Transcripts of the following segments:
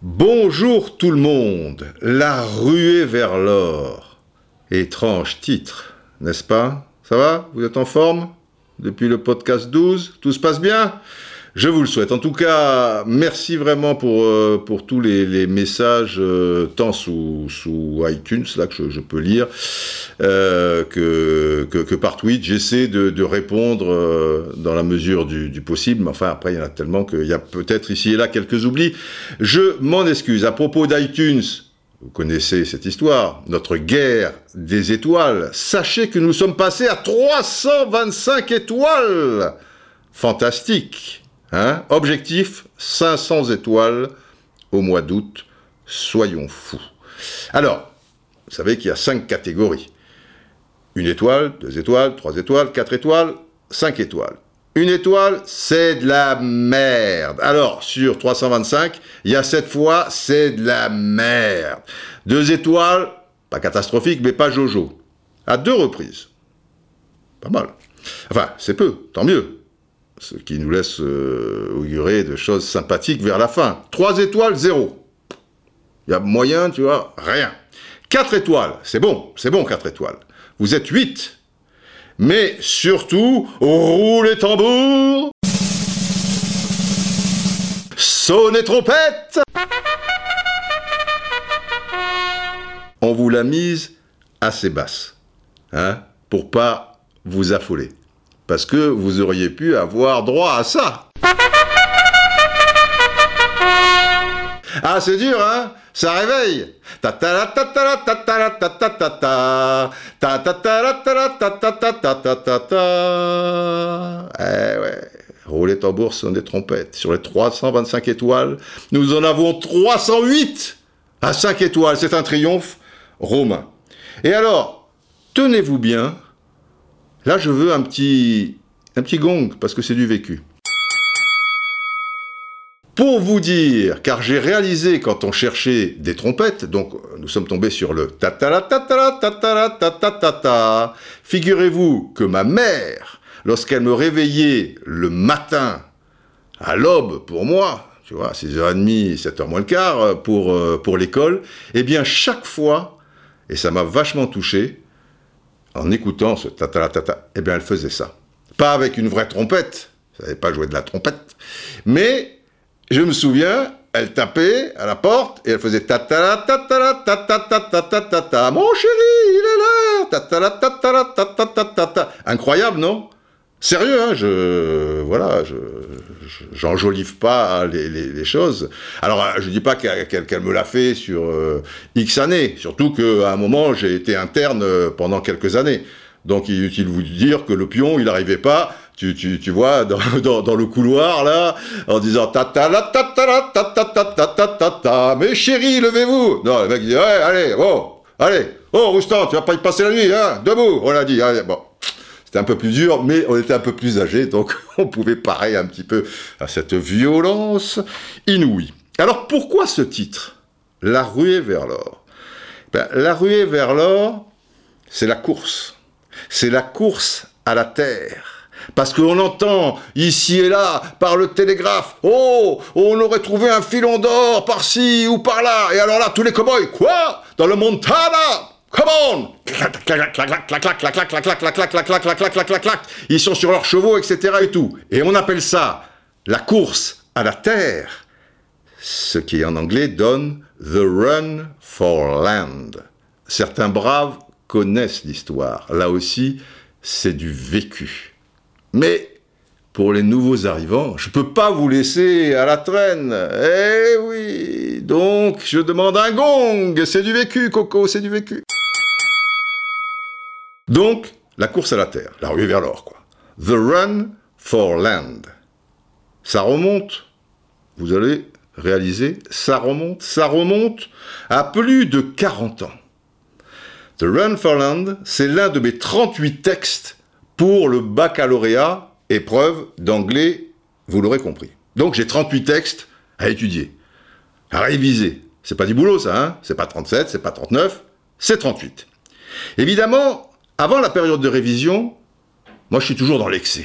Bonjour tout le monde, la ruée vers l'or. Étrange titre, n'est-ce pas? Ça va? Vous êtes en forme? Depuis le podcast 12 Tout se passe bien? Je vous le souhaite. En tout cas, merci vraiment pour, euh, pour tous les, messages, euh, tant sous, sous iTunes, là que je, peux lire, euh, que, que, par tweet. J'essaie de, répondre dans la mesure du, du possible, mais enfin, après, il y en a tellement qu'il y a peut-être ici et là quelques oublis. Je m'en excuse. À propos d'iTunes, vous connaissez cette histoire, notre guerre des étoiles. Sachez que nous sommes passés à 325 étoiles. Fantastique. Hein? Objectif 500 étoiles au mois d'août. Soyons fous. Alors, vous savez qu'il y a cinq catégories. Une étoile, deux étoiles, trois étoiles, quatre étoiles, cinq étoiles. Une étoile, c'est de la merde. Alors, sur 325, il y a cette fois, c'est de la merde. Deux étoiles, pas catastrophique, mais pas Jojo. À deux reprises. Pas mal. Enfin, c'est peu, tant mieux. Ce qui nous laisse euh, augurer de choses sympathiques vers la fin. Trois étoiles, zéro. Il y a moyen, tu vois, rien. Quatre étoiles, c'est bon, c'est bon, quatre étoiles. Vous êtes huit. Mais surtout, roulez tambour Sonnez trompette On vous l'a mise assez basse, hein, pour pas vous affoler. Parce que vous auriez pu avoir droit à ça. Ah, c'est dur, hein Ça réveille. Eh ouais. Roulez tambour sonne des trompettes. Sur les 325 étoiles, nous en avons 308 à 5 étoiles. C'est un triomphe romain. Et alors, tenez-vous bien. Là, je veux un petit, un petit gong parce que c'est du vécu. Pour vous dire, car j'ai réalisé quand on cherchait des trompettes, donc nous sommes tombés sur le ta ta la ta. Figurez-vous que ma mère, lorsqu'elle me réveillait le matin, à l'aube pour moi, tu vois, 6h30, 7h moins le quart pour, euh, pour l'école, eh bien chaque fois, et ça m'a vachement touché, en écoutant ce ta ta la ta ta, eh bien elle faisait ça. Pas avec une vraie trompette, ça savait pas jouer de la trompette, mais je me souviens, elle tapait à la porte et elle faisait ta ta la ta ta la ta ta ta ta ta ta ta. Mon chéri, il est là. Incroyable, non? Sérieux, hein, je voilà, je j'enjolive pas les, les, les, choses. Alors, je dis pas qu'elle me l'a fait sur euh, X années, surtout qu'à un moment j'ai été interne pendant quelques années. Donc, il est utile de vous dire que le pion, il n'arrivait pas tu, tu, tu vois, dans, dans, le couloir, là, en disant ta ta la ta ta la ta ta ta ta ta ta ta, mais chérie, levez-vous Non, le mec dit, ouais, allez, oh, allez, oh, Roustan, tu vas pas y passer la nuit, hein, debout, on a dit, allez, bon. C'était un peu plus dur, mais on était un peu plus âgés, donc on pouvait parer un petit peu à cette violence inouïe. Alors pourquoi ce titre La ruée vers l'or? Ben, La ruée vers l'or, c'est la course. C'est la course à la terre. Parce qu'on entend ici et là, par le télégraphe, oh, on aurait trouvé un filon d'or par-ci ou par-là. Et alors là, tous les cow-boys, quoi? Dans le Montana Come on Ils sont sur leurs chevaux, etc. et tout. Et on appelle ça la course à la terre, ce qui en anglais donne the run for land. Certains braves connaissent l'histoire. Là aussi, c'est du vécu. Mais pour les nouveaux arrivants, je ne peux pas vous laisser à la traîne. Eh oui, donc je demande un gong. C'est du vécu, Coco, c'est du vécu. Donc, la course à la terre, la ruée vers l'or, quoi. The run for land. Ça remonte, vous allez réaliser, ça remonte, ça remonte à plus de 40 ans. The Run for Land, c'est l'un de mes 38 textes pour le baccalauréat, épreuve d'anglais, vous l'aurez compris. Donc j'ai 38 textes à étudier, à réviser. C'est pas du boulot ça, hein C'est pas 37, c'est pas 39, c'est 38. Évidemment, avant la période de révision, moi je suis toujours dans l'excès.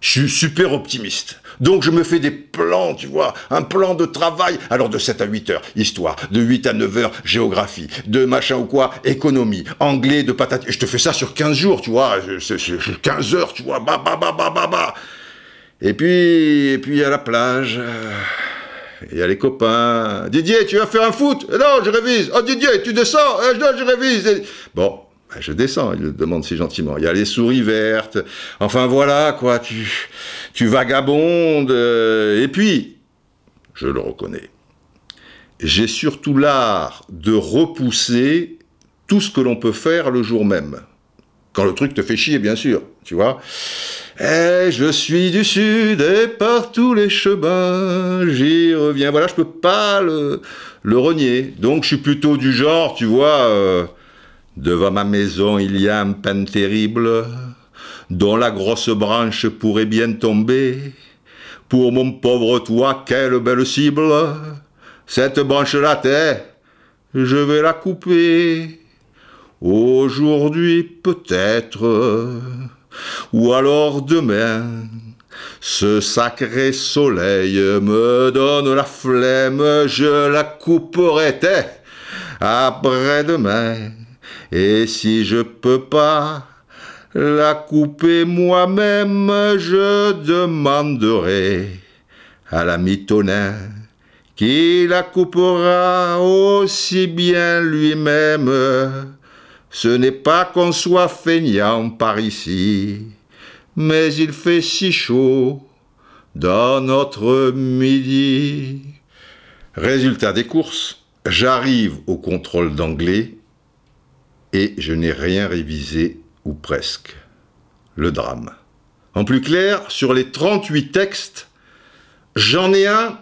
Je suis super optimiste. Donc je me fais des plans, tu vois, un plan de travail. Alors de 7 à 8 heures, histoire. De 8 à 9 heures, géographie. De machin ou quoi, économie. Anglais, de patate. Je te fais ça sur 15 jours, tu vois. C'est 15 heures, tu vois. Bah, bah, bah, bah, bah, bah. Et puis, et puis à la plage. Il y a les copains. Didier, tu vas faire un foot? Non, je révise. Oh Didier, tu descends? Non, je révise. Bon, je descends, il le demande si gentiment. Il y a les souris vertes. Enfin voilà, quoi, tu, vagabondes. Euh, et puis, je le reconnais, j'ai surtout l'art de repousser tout ce que l'on peut faire le jour même. Quand le truc te fait chier, bien sûr, tu vois. Et je suis du sud et par tous les chemins, j'y reviens. Voilà, je peux pas le, le renier. Donc je suis plutôt du genre, tu vois, euh, devant ma maison il y a un pin terrible, dont la grosse branche pourrait bien tomber. Pour mon pauvre toit, quelle belle cible. Cette branche-là, je vais la couper. Aujourd'hui peut-être ou alors demain. Ce sacré soleil me donne la flemme, je la couperai après-demain. Et si je peux pas la couper moi-même, je demanderai à la mitonin qui la coupera aussi bien lui-même. Ce n'est pas qu'on soit feignant par ici, mais il fait si chaud dans notre midi. Résultat des courses, j'arrive au contrôle d'anglais et je n'ai rien révisé, ou presque. Le drame. En plus clair, sur les 38 textes, j'en ai un.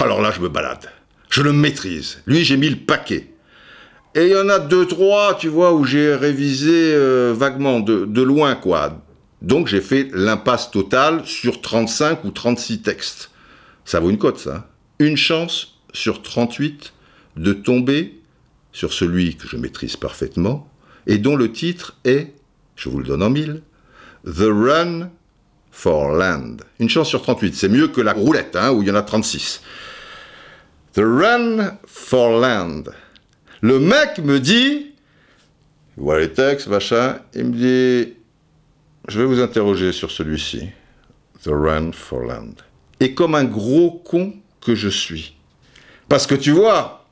Alors là, je me balade. Je le maîtrise. Lui, j'ai mis le paquet. Et il y en a deux, trois, tu vois, où j'ai révisé euh, vaguement, de, loin, quoi. Donc j'ai fait l'impasse totale sur 35 ou 36 textes. Ça vaut une cote, ça. Une chance sur 38 de tomber sur celui que je maîtrise parfaitement et dont le titre est, je vous le donne en mille, The Run for Land. Une chance sur 38, c'est mieux que la roulette, hein, où il y en a 36. The Run for Land. Le mec me dit, voilà les textes, machin, il me dit, je vais vous interroger sur celui-ci, The Run for Land. Et comme un gros con que je suis. Parce que tu vois,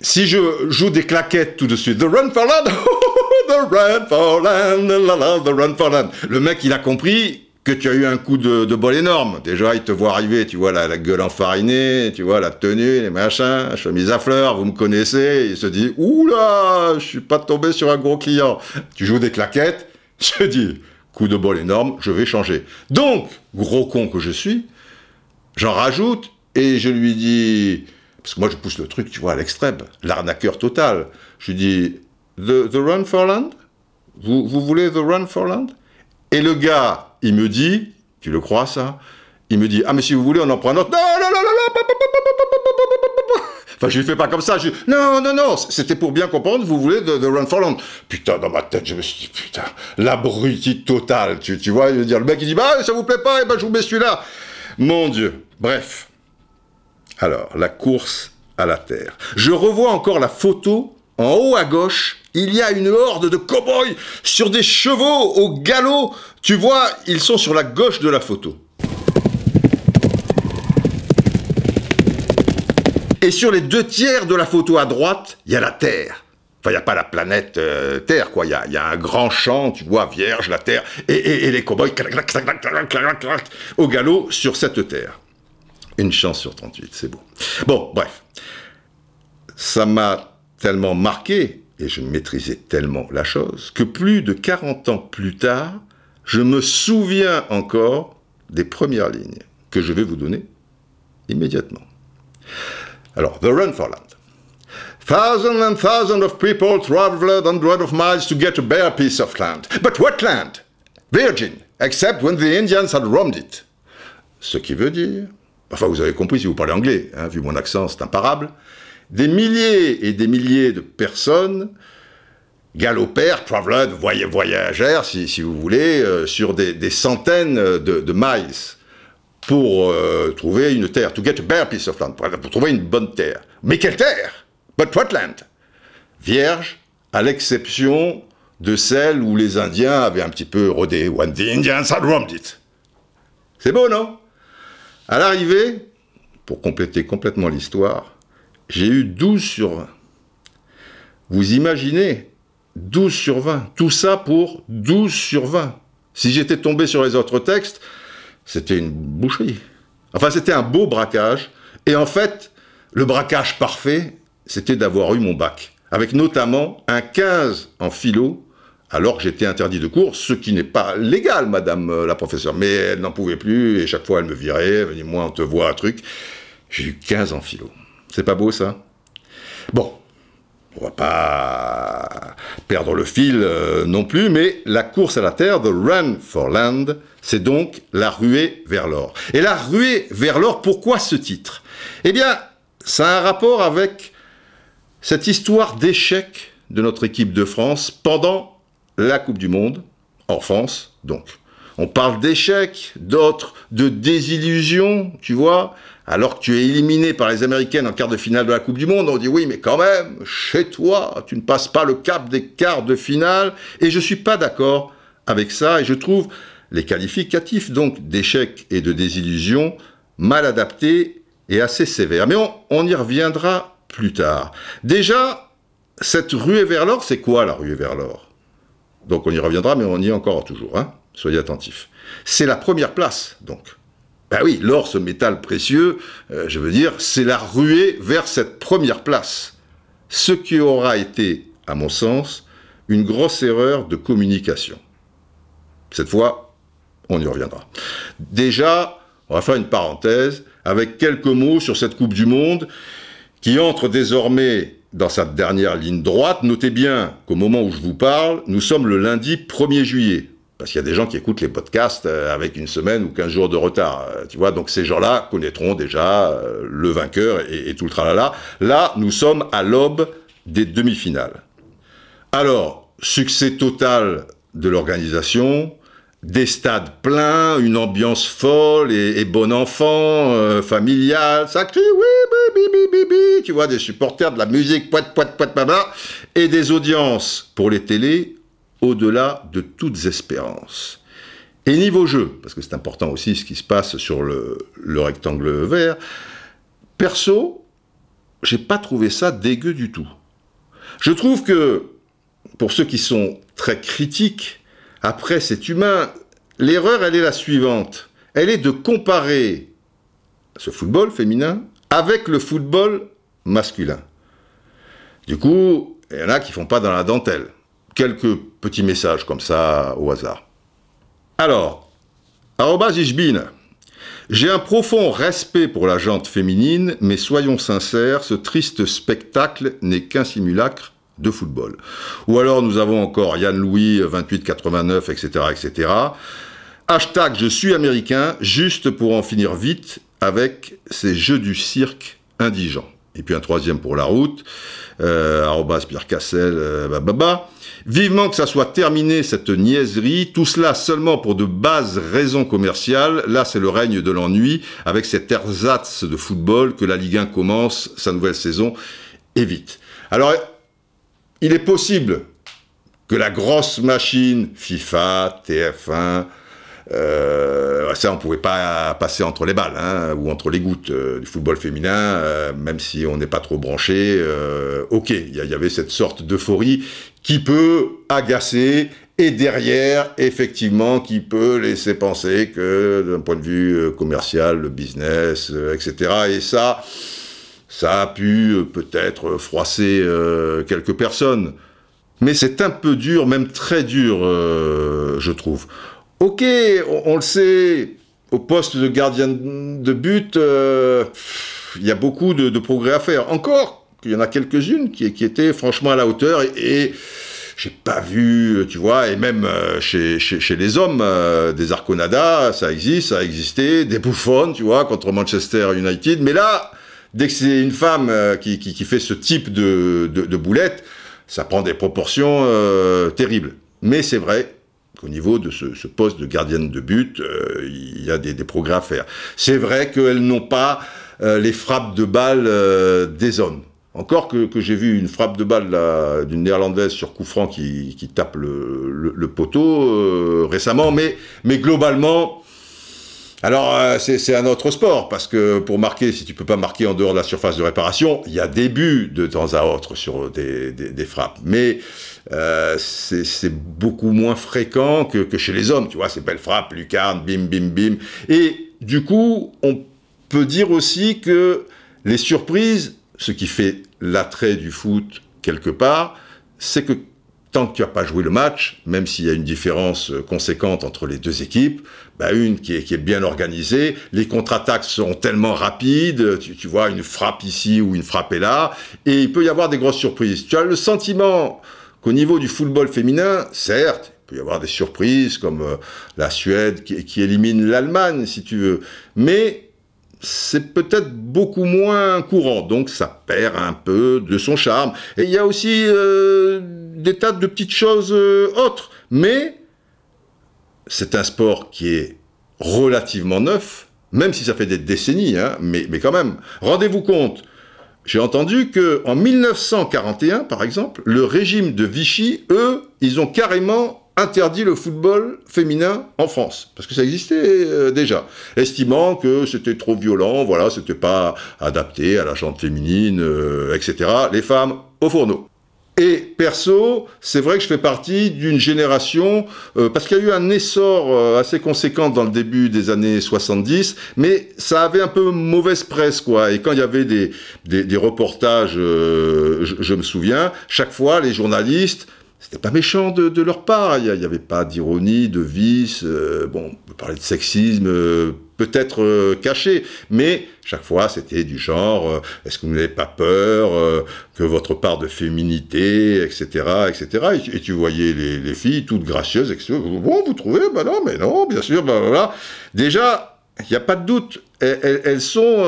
si je joue des claquettes tout de suite, The Run for Land, The Run for Land, the Run for Land. Le mec, il a compris que tu as eu un coup de, bol énorme. Déjà, il te voit arriver, tu vois, la, la, gueule enfarinée, tu vois, la tenue, les machins, chemise à fleurs, vous me connaissez. Il se dit, oula, je suis pas tombé sur un gros client. Tu joues des claquettes, je dis, coup de bol énorme, je vais changer. Donc, gros con que je suis, j'en rajoute et je lui dis, parce que moi je pousse le truc, tu vois, à l'extrême, l'arnaqueur total. Je lui dis, the, the Run for Land vous, vous voulez The Run for Land Et le gars, il me dit, tu le crois ça Il me dit, ah mais si vous voulez, on en prend un autre. Non, non, non, non, non, Enfin, je lui fais pas comme ça. Je... Non, non, non, c'était pour bien comprendre, vous voulez de, Run for Land. Putain, dans ma tête, je me suis dit, putain, l'abruti total, tu, tu vois, je veux dire, le mec, il dit, bah, ça vous plaît pas, et eh ben, je vous mets celui-là. Mon Dieu. Bref. Alors, la course à la Terre. Je revois encore la photo en haut à gauche, il y a une horde de cow-boys sur des chevaux au galop. Tu vois, ils sont sur la gauche de la photo. Et sur les deux tiers de la photo à droite, il y a la Terre. Enfin, il n'y a pas la planète euh, Terre, quoi. Il y a, un grand champ, tu vois, vierge, la Terre, et, et les cow-boys au galop sur cette Terre. Une chance sur 38, c'est beau. Bon, bref. Ça m'a tellement marqué, et je maîtrisais tellement la chose, que plus de 40 ans plus tard, je me souviens encore des premières lignes que je vais vous donner immédiatement. Alors, The Run for Land. Thousands and thousands of people traveled hundreds of miles to get a bare piece of land. But what land? Virgin, except when the Indians had roamed it. Ce qui veut dire, enfin vous avez compris si vous parlez anglais, hein, vu mon accent c'est imparable, des milliers et des milliers de personnes galopèrent, traveled, voyagèrent, si, si vous voulez, euh, sur des, des centaines de, de, miles pour euh, trouver une terre, to get a bare piece of land, pour, pour trouver une bonne terre. Mais quelle terre? But what land? Vierge, à l'exception de celle où les Indiens avaient un petit peu rodé. When the Indians had roamed it. C'est beau, non? À l'arrivée, pour compléter complètement l'histoire, j'ai eu 12 sur 20. Vous imaginez 12 sur 20. Tout ça pour 12 sur 20. Si j'étais tombé sur les autres textes, c'était une boucherie. Enfin, c'était un beau braquage. Et en fait, le braquage parfait, c'était d'avoir eu mon bac. Avec notamment un 15 en philo, alors que j'étais interdit de cours, ce qui n'est pas légal, madame euh, la professeure. Mais elle n'en pouvait plus, et chaque fois elle me virait, dit, moi on te voit un truc. J'ai eu 15 en philo. C'est pas beau ça? Bon, on va pas perdre le fil euh, non plus, mais la course à la terre, The Run for Land, c'est donc la ruée vers l'or. Et la ruée vers l'or, pourquoi ce titre? Eh bien, ça a un rapport avec cette histoire d'échec de notre équipe de France pendant la Coupe du Monde, en France donc. On parle d'échec, d'autres de désillusion, tu vois. Alors que tu es éliminé par les Américaines en quart de finale de la Coupe du Monde, on dit oui, mais quand même, chez toi, tu ne passes pas le cap des quarts de finale. Et je ne suis pas d'accord avec ça. Et je trouve les qualificatifs donc d'échec et de désillusion mal adaptés et assez sévères. Mais on, on y reviendra plus tard. Déjà, cette ruée vers l'or, c'est quoi la ruée vers l'or? Donc on y reviendra, mais on y est encore toujours. Hein Soyez attentifs. C'est la première place, donc. Ben oui, l'or, ce métal précieux, euh, je veux dire, c'est la ruée vers cette première place. Ce qui aura été, à mon sens, une grosse erreur de communication. Cette fois, on y reviendra. Déjà, on va faire une parenthèse avec quelques mots sur cette Coupe du Monde qui entre désormais dans sa dernière ligne droite. Notez bien qu'au moment où je vous parle, nous sommes le lundi 1er juillet. Parce qu'il y a des gens qui écoutent les podcasts euh, avec une semaine ou 15 jours de retard. Euh, tu vois, donc ces gens-là connaîtront déjà euh, le vainqueur et, tout le tralala. Là, nous sommes à l'aube des demi-finales. Alors, succès total de l'organisation, des stades pleins, une ambiance folle et, bon enfant, euh, familiale, ça crie oui, bi, bi, bi, bi, tu vois, des supporters, de la musique, poit, poit, poit, baba, et des audiences pour les télés au-delà de toutes espérances. Et niveau jeu, parce que c'est important aussi ce qui se passe sur le, le rectangle vert, perso, j'ai pas trouvé ça dégueu du tout. Je trouve que, pour ceux qui sont très critiques, après, c'est humain. L'erreur, elle est la suivante. Elle est de comparer ce football féminin avec le football masculin. Du coup, il y en a qui font pas dans la dentelle. Quelques petits messages comme ça au hasard. Alors, arrobas J'ai un profond respect pour la jante féminine, mais soyons sincères, ce triste spectacle n'est qu'un simulacre de football. Ou alors nous avons encore Yann Louis 2889, etc., etc. Hashtag je suis américain, juste pour en finir vite avec ces jeux du cirque indigents. Et puis un troisième pour la route, euh, arrobas Pierre Cassel, euh, bababa. Vivement que ça soit terminé cette niaiserie, tout cela seulement pour de bases raisons commerciales. Là, c'est le règne de l'ennui avec cet ersatz de football que la Ligue 1 commence sa nouvelle saison et vite. Alors, il est possible que la grosse machine FIFA, TF1, euh, ça on pouvait pas passer entre les balles hein, ou entre les gouttes euh, du football féminin, euh, même si on n'est pas trop branché. ok, il y, avait cette sorte d'euphorie qui peut agacer et derrière, effectivement, qui peut laisser penser que d'un point de vue commercial, le business, etc. Et ça, ça a pu euh, peut-être froisser euh, quelques personnes. Mais c'est un peu dur, même très dur, euh, je trouve. Ok, on, le sait, au poste de gardien de but, il y a beaucoup de, progrès à faire. Encore, il y en a quelques-unes qui, étaient franchement à la hauteur et, et j'ai pas vu, tu vois, et même chez, chez, les hommes, des Arconada, ça existe, ça a existé, des Bouffons, tu vois, contre Manchester United, mais là, dès que c'est une femme euh, qui, fait ce type de, de, boulette, ça prend des proportions terribles. Mais c'est vrai qu'au niveau de ce, poste de gardienne de but, il y a des, progrès à faire. C'est vrai qu'elles n'ont pas les frappes de balles des hommes. Encore que, j'ai vu une frappe de balle d'une néerlandaise sur coup franc qui, tape le, poteau récemment, mais, mais globalement, alors, euh, c'est un autre sport, parce que pour marquer, si tu peux pas marquer en dehors de la surface de réparation, il y a des buts de temps à autre sur des, frappes. Mais euh, c'est beaucoup moins fréquent que, chez les hommes, tu vois, ces belles frappes, lucarne, bim, bim, bim. Et du coup, on peut dire aussi que les surprises, ce qui fait l'attrait du foot quelque part, c'est que tant que tu n'as pas joué le match, même s'il y a une différence euh, conséquente entre les deux équipes, bah une qui est, bien organisée, les contre-attaques seront tellement rapides, tu, vois une frappe ici ou une frappe est là, et il peut y avoir des grosses surprises. Tu as le sentiment qu'au niveau du football féminin, certes, il peut y avoir des surprises comme euh, la Suède qui élimine l'Allemagne, si tu veux, mais c'est peut-être beaucoup moins courant, donc ça perd un peu de son charme. Et il y a aussi euh, des tas de petites choses euh, autres, mais c'est un sport qui est relativement neuf, même si ça fait des décennies, hein, mais, mais quand même. Rendez-vous compte, j'ai entendu que en 1941, par exemple, le régime de Vichy, eux, ils ont carrément interdit le football féminin en France, parce que ça existait euh, déjà, estimant que c'était trop violent, voilà, c'était pas adapté à la chante féminine, euh, etc. Les femmes au fourneau. Et perso, c'est vrai que je fais partie d'une génération, euh, parce qu'il y a eu un essor assez conséquent dans le début des années 70, mais ça avait un peu mauvaise presse, quoi. Et quand il y avait des, des, reportages, je, me souviens, chaque fois, les journalistes c'était pas méchant de, leur part. Il n'y avait pas d'ironie, de vice. Euh, bon, on peut parler de sexisme, euh, peut-être euh, caché, mais chaque fois c'était du genre est-ce que vous n'avez pas peur que votre part de féminité, etc., etc. Et, tu voyais les, filles toutes gracieuses, etc. Bon, vous trouvez Ben non, mais non, bien sûr, ben voilà. Déjà, il n'y a pas de doute, elles, sont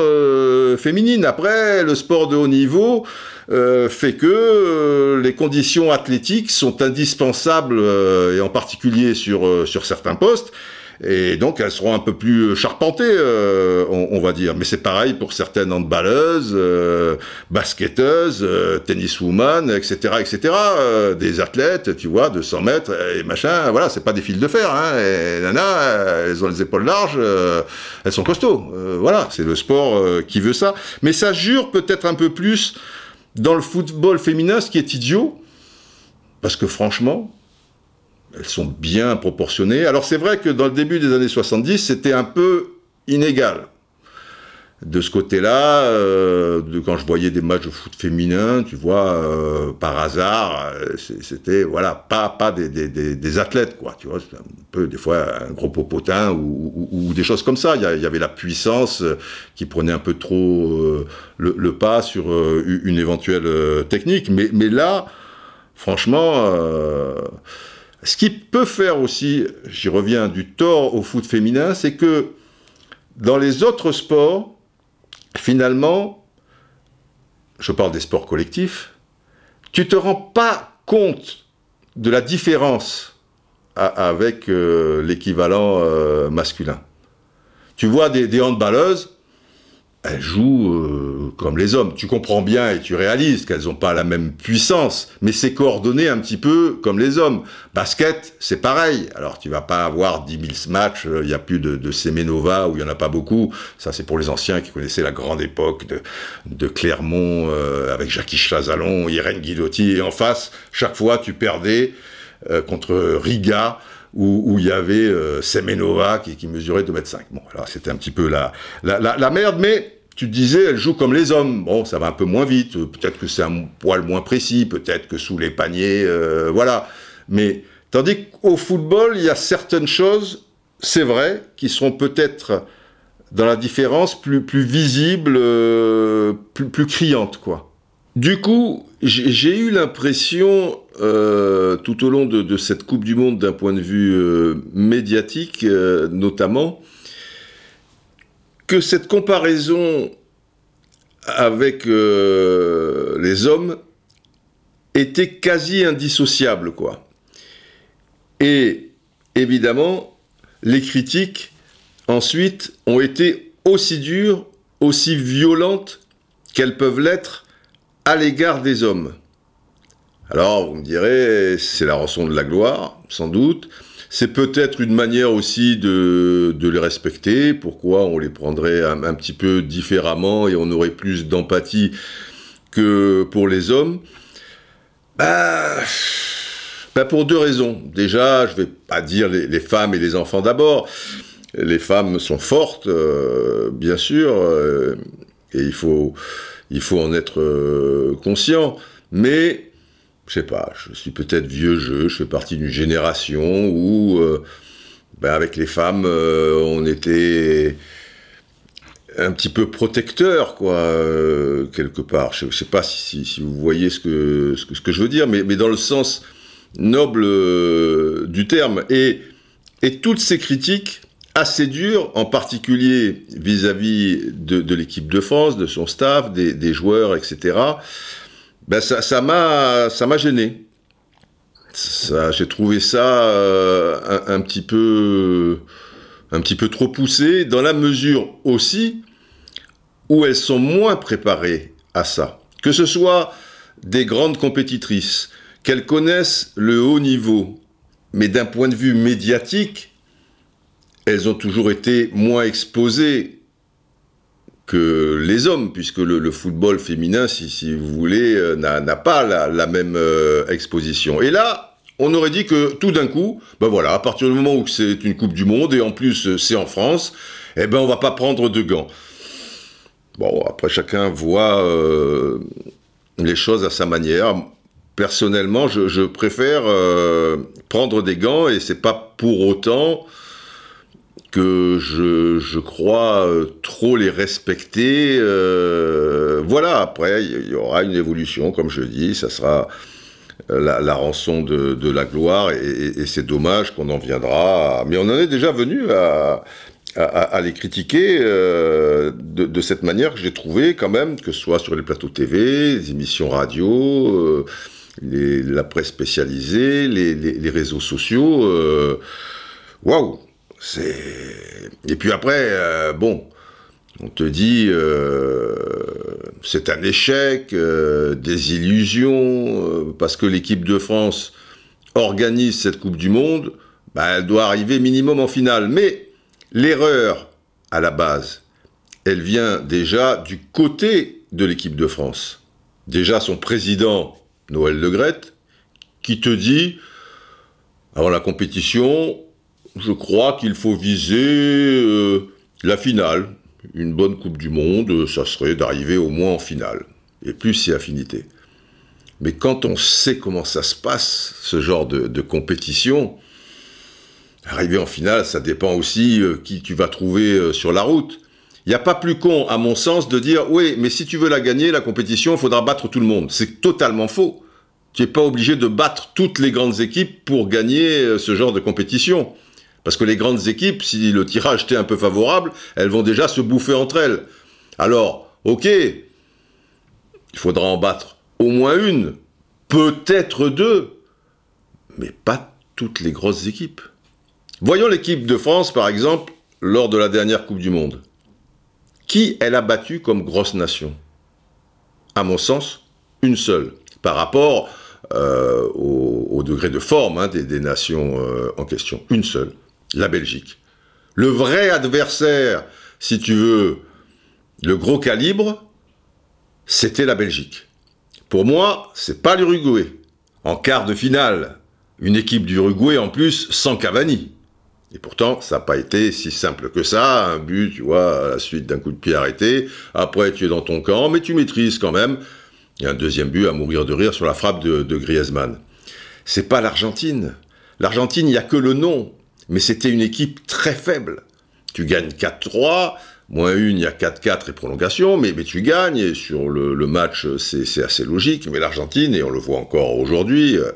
féminines. Après, le sport de haut niveau, euh, fait que euh, les conditions athlétiques sont indispensables, euh, et en particulier sur, sur certains postes, et donc elles seront un peu plus charpentées, on, va dire. Mais c'est pareil pour certaines handballeuses, basketteuses, tenniswoman, etc., etc. des athlètes, tu vois, de 100 mètres et machin. Voilà, c'est pas des fils de fer. Hein, et nana, elles ont les épaules larges, elles sont costauds. voilà, c'est le sport qui veut ça. Mais ça jure peut-être un peu plus dans le football féminin, ce qui est idiot, parce que franchement, elles sont bien proportionnées. Alors c'est vrai que dans le début des années 70, c'était un peu inégal de ce côté-là, euh, quand je voyais des matchs de foot féminin, tu vois, euh, par hasard, euh, c'était voilà pas pas des, des, athlètes quoi, tu vois, un peu des fois un gros popotin ou, ou, des choses comme ça. Il y, avait la puissance qui prenait un peu trop le, pas sur une éventuelle technique, mais là, franchement. Ce qui peut faire aussi, j'y reviens, du tort au foot féminin, c'est que dans les autres sports, finalement, je parle des sports collectifs, tu te rends pas compte de la différence avec euh, l'équivalent euh, masculin. Tu vois des, des handballeuses, elles jouent euh, comme les hommes. Tu comprends bien et tu réalises qu'elles n'ont pas la même puissance, mais c'est coordonné un petit peu comme les hommes. Basket, c'est pareil. Alors tu vas pas avoir 10 000 matchs, il n'y a plus de, de Semenova où il y en a pas beaucoup. Ça c'est pour les anciens qui connaissaient la grande époque de, de Clermont euh, avec Jackie Chazalon, Irène Guidotti, et en face, chaque fois tu perdais euh, contre Riga où, il y avait euh, Semenova qui, mesurait 2m5. Bon, alors c'était un petit peu la, la, la, merde, mais tu te disais, elle joue comme les hommes. Bon, ça va un peu moins vite, peut-être que c'est un poil moins précis, peut-être que sous les paniers, euh, voilà. Mais tandis qu'au football, il y a certaines choses, c'est vrai, qui seront peut-être dans la différence plus, plus visibles, euh, plus, plus criantes, quoi. Du coup, j'ai eu l'impression, euh, tout au long de, cette Coupe du Monde, d'un point de vue euh, médiatique euh, notamment, que cette comparaison avec les hommes était quasi indissociable, quoi. Et évidemment, les critiques, ensuite, ont été aussi dures, aussi violentes qu'elles peuvent l'être à l'égard des hommes. Alors, vous me direz, c'est la rançon de la gloire, sans doute. C'est peut-être une manière aussi de, les respecter. Pourquoi on les prendrait un, petit peu différemment et on aurait plus d'empathie que pour les hommes? Bah, bah, pour deux raisons. Déjà, je vais pas dire les, femmes et les enfants d'abord. Les femmes sont fortes, euh, bien sûr, euh, et il faut, il faut en être euh, conscient. Mais je sais pas, je suis peut-être vieux jeu, je fais partie d'une génération où, euh, ben avec les femmes, euh, on était un petit peu protecteur, quoi, euh, quelque part. Je, ne sais pas si, vous voyez ce que, ce que, je veux dire, mais, mais dans le sens noble du terme. Et, et toutes ces critiques assez dures, en particulier vis-à-vis de, l'équipe de France, de son staff, des joueurs, etc., ben ça m'a ça m'a gêné. J'ai trouvé ça euh, un, petit peu un petit peu trop poussé dans la mesure aussi où elles sont moins préparées à ça. Que ce soit des grandes compétitrices, qu'elles connaissent le haut niveau, mais d'un point de vue médiatique, elles ont toujours été moins exposées que les hommes, puisque le, football féminin, si, vous voulez, euh, n'a pas la, même euh, exposition. Et là, on aurait dit que tout d'un coup, ben voilà, à partir du moment où c'est une Coupe du Monde, et en plus euh, c'est en France, eh ben on va pas prendre de gants. Bon, après chacun voit les choses à sa manière. Personnellement, je, préfère prendre des gants, et c'est pas pour autant que je, crois euh, trop les respecter. Euh, voilà, après, il y aura une évolution, comme je dis, ça sera euh, la, rançon de, la gloire, et, c'est dommage qu'on en viendra. Mais on en est déjà venu à, les critiquer de, cette manière que j'ai trouvé quand même, que ce soit sur les plateaux TV, les émissions radio, la presse spécialisée, les, les réseaux sociaux. Waouh et puis après, euh, bon, on te dit euh, c'est un échec, euh, des illusions, parce que l'équipe de France organise cette Coupe du Monde, bah, elle doit arriver minimum en finale. Mais l'erreur à la base, elle vient déjà du côté de l'équipe de France. Déjà son président, Noël Legrette, qui te dit, avant la compétition, je crois qu'il faut viser euh, la finale. Une bonne Coupe du Monde, ça serait d'arriver au moins en finale. Et plus si affinité. Mais quand on sait comment ça se passe, ce genre de, compétition, arriver en finale, ça dépend aussi euh, qui tu vas trouver euh, sur la route. Il n'y a pas plus con, à mon sens, de dire oui, mais si tu veux la gagner, la compétition, il faudra battre tout le monde. C'est totalement faux. Tu n'es pas obligé de battre toutes les grandes équipes pour gagner ce genre de compétition. Parce que les grandes équipes, si le tirage était un peu favorable, elles vont déjà se bouffer entre elles. Alors, ok, il faudra en battre au moins une, peut-être deux, mais pas toutes les grosses équipes. Voyons l'équipe de France, par exemple, lors de la dernière Coupe du Monde. Qui elle a battu comme grosse nation? À mon sens, une seule. Par rapport euh, au, degré de forme hein, des, nations euh, en question. Une seule la Belgique. Le vrai adversaire, si tu veux, le gros calibre, c'était la Belgique. Pour moi, c'est pas l'Uruguay. En quart de finale, une équipe d'Uruguay en plus sans Cavani. Et pourtant, ça n'a pas été si simple que ça. Un but, tu vois, à la suite d'un coup de pied arrêté. Après, tu es dans ton camp, mais tu maîtrises quand même. A un deuxième but à mourir de rire sur la frappe de, de Griezmann. C'est pas l'Argentine. L'Argentine, il n'y a que le nom mais c'était une équipe très faible. Tu gagnes 4-3, moins une, il y a 4-4 et prolongation, mais, tu gagnes, et sur le, match, c'est assez logique, mais l'Argentine, et on le voit encore aujourd'hui, euh,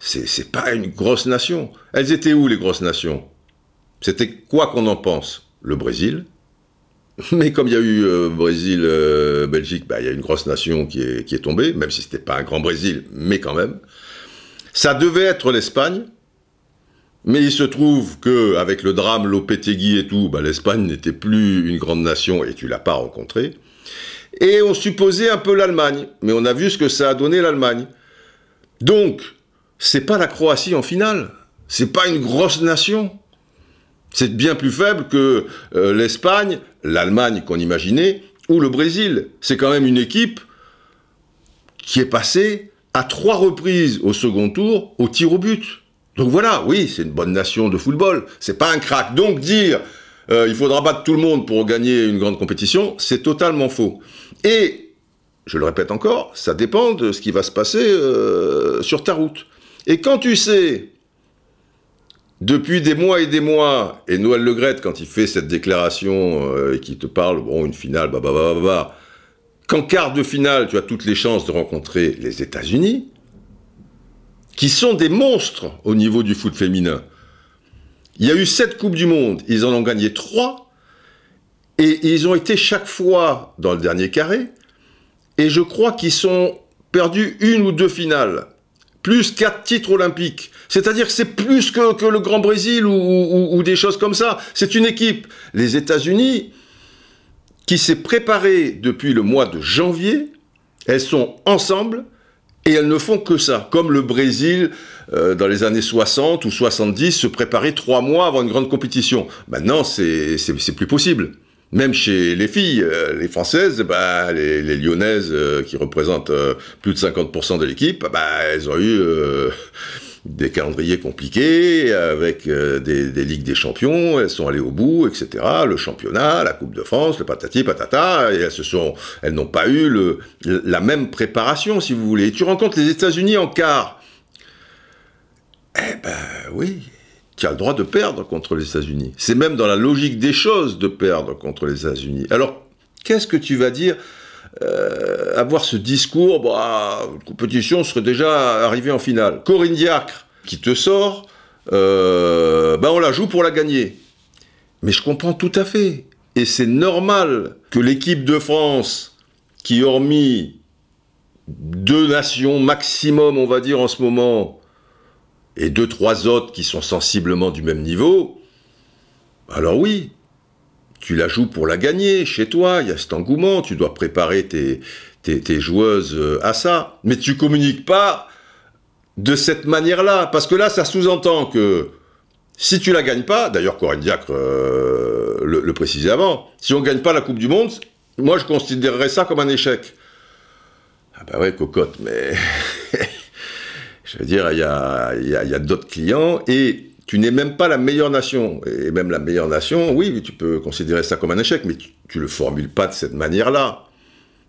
c'est pas une grosse nation. Elles étaient où les grosses nations? C'était quoi qu'on en pense? Le Brésil, Mais comme il y a eu euh, Brésil-Belgique, bah, il y a une grosse nation qui est, qui est tombée, même si ce n'était pas un grand Brésil, mais quand même. Ça devait être l'Espagne, mais il se trouve que avec le drame Lopetegui et tout, bah, l'Espagne n'était plus une grande nation et tu l'as pas rencontrée. Et on supposait un peu l'Allemagne, mais on a vu ce que ça a donné l'Allemagne. Donc, c'est pas la Croatie en finale, c'est pas une grosse nation. C'est bien plus faible que euh, l'Espagne, l'Allemagne qu'on imaginait, ou le Brésil. C'est quand même une équipe qui est passée à trois reprises au second tour au tir au but. Donc voilà, oui, c'est une bonne nation de football. C'est pas un crack. Donc dire euh, il faudra battre tout le monde pour gagner une grande compétition, c'est totalement faux. Et je le répète encore, ça dépend de ce qui va se passer euh, sur ta route. Et quand tu sais depuis des mois et des mois, et Noël Legrette, quand il fait cette déclaration euh, et qu'il te parle, bon, une finale, bah, bah, bah, bah, qu'en quart de finale, tu as toutes les chances de rencontrer les États-Unis, qui sont des monstres au niveau du foot féminin. Il y a eu sept Coupes du Monde, ils en ont gagné trois, et ils ont été chaque fois dans le dernier carré, et je crois qu'ils sont perdus une ou deux finales plus quatre titres olympiques. C'est-à-dire que c'est plus que, le Grand Brésil ou, des choses comme ça. C'est une équipe. Les États-Unis, qui s'est préparée depuis le mois de janvier, elles sont ensemble et elles ne font que ça. Comme le Brésil, euh, dans les années 60 ou 70, se préparait trois mois avant une grande compétition. Maintenant, c'est plus possible. Même chez les filles, euh, les françaises, bah, les, lyonnaises euh, qui représentent euh, plus de 50% de l'équipe, bah, elles ont eu des calendriers compliqués avec des, ligues des champions. Elles sont allées au bout, etc. Le championnat, la Coupe de France, le patati patata, elles n'ont pas eu la même préparation, si vous voulez. Et tu rencontres les États-Unis en quart. Eh ben oui, tu as le droit de perdre contre les États-Unis. C'est même dans la logique des choses de perdre contre les États-Unis. Alors, qu'est-ce que tu vas dire euh, Avoir ce discours, bah, compétition serait déjà arrivée en finale. Corinne Diacre, qui te sort, euh, bah, on la joue pour la gagner. Mais je comprends tout à fait. Et c'est normal que l'équipe de France, qui hormis deux nations maximum, on va dire en ce moment, et deux, trois autres qui sont sensiblement du même niveau, alors oui, tu la joues pour la gagner chez toi, il y a cet engouement, tu dois préparer tes, joueuses euh, à ça. Mais tu communiques pas de cette manière-là, parce que là, ça sous-entend que si tu la gagnes pas, d'ailleurs Corinne Diacre euh, le, le, précisait avant, si on gagne pas la Coupe du Monde, moi je considérerais ça comme un échec. Ah bah ouais, cocotte, mais Je veux dire, il y a, d'autres clients et tu n'es même pas la meilleure nation. Et même la meilleure nation, oui, tu peux considérer ça comme un échec, mais tu ne le formules pas de cette manière-là.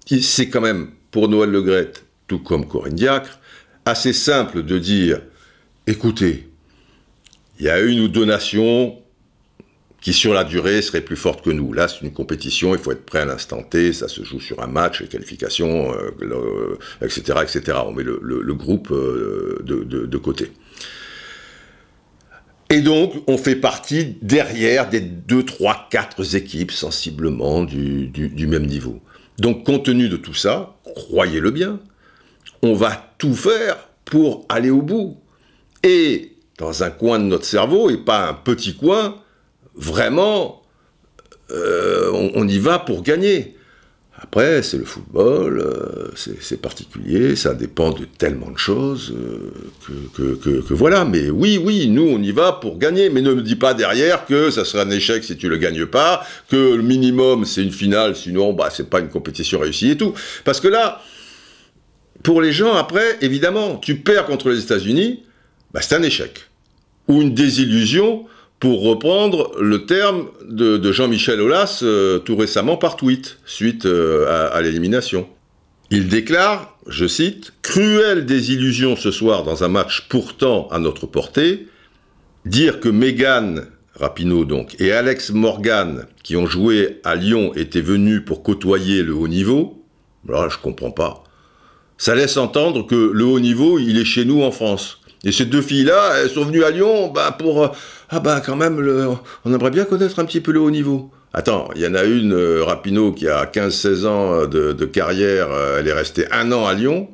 C'est quand même, pour Noël Le tout comme Corinne Diacre, assez simple de dire, écoutez, il y a une ou deux nations qui sur la durée serait plus forte que nous. Là, c'est une compétition, il faut être prêt à l'instant T, ça se joue sur un match, les qualifications, etc., euh, etc. On met le, groupe euh, de, côté. Et donc, on fait partie derrière des 2, 3, 4 équipes sensiblement du, même niveau. Donc, compte tenu de tout ça, croyez-le bien, on va tout faire pour aller au bout. Et dans un coin de notre cerveau, et pas un petit coin, vraiment, euh, on, y va pour gagner. Après, c'est le football, euh, c'est particulier, ça dépend de tellement de choses euh, que, voilà. Mais oui, oui, nous, on y va pour gagner. Mais ne me dis pas derrière que ça sera un échec si tu le gagnes pas, que le minimum, c'est une finale, sinon, bah, c'est pas une compétition réussie et tout. Parce que là, pour les gens, après, évidemment, tu perds contre les États-Unis, bah, c'est un échec. Ou une désillusion, pour reprendre le terme de, Jean-Michel Aulas euh, tout récemment par tweet, suite euh, à, l'élimination. Il déclare, je cite, Cruelle désillusion ce soir dans un match pourtant à notre portée. Dire que Megan Rapinoe donc, et Alex Morgan, qui ont joué à Lyon, étaient venus pour côtoyer le haut niveau, là, je comprends pas. Ça laisse entendre que le haut niveau, il est chez nous en France. Et ces deux filles-là, elles sont venues à Lyon bah, pour... Euh, ah bah quand même, on aimerait bien connaître un petit peu le haut niveau. Attends, il y en a une, euh, Rapino, qui a 15-16 ans de, carrière, elle est restée un an à Lyon.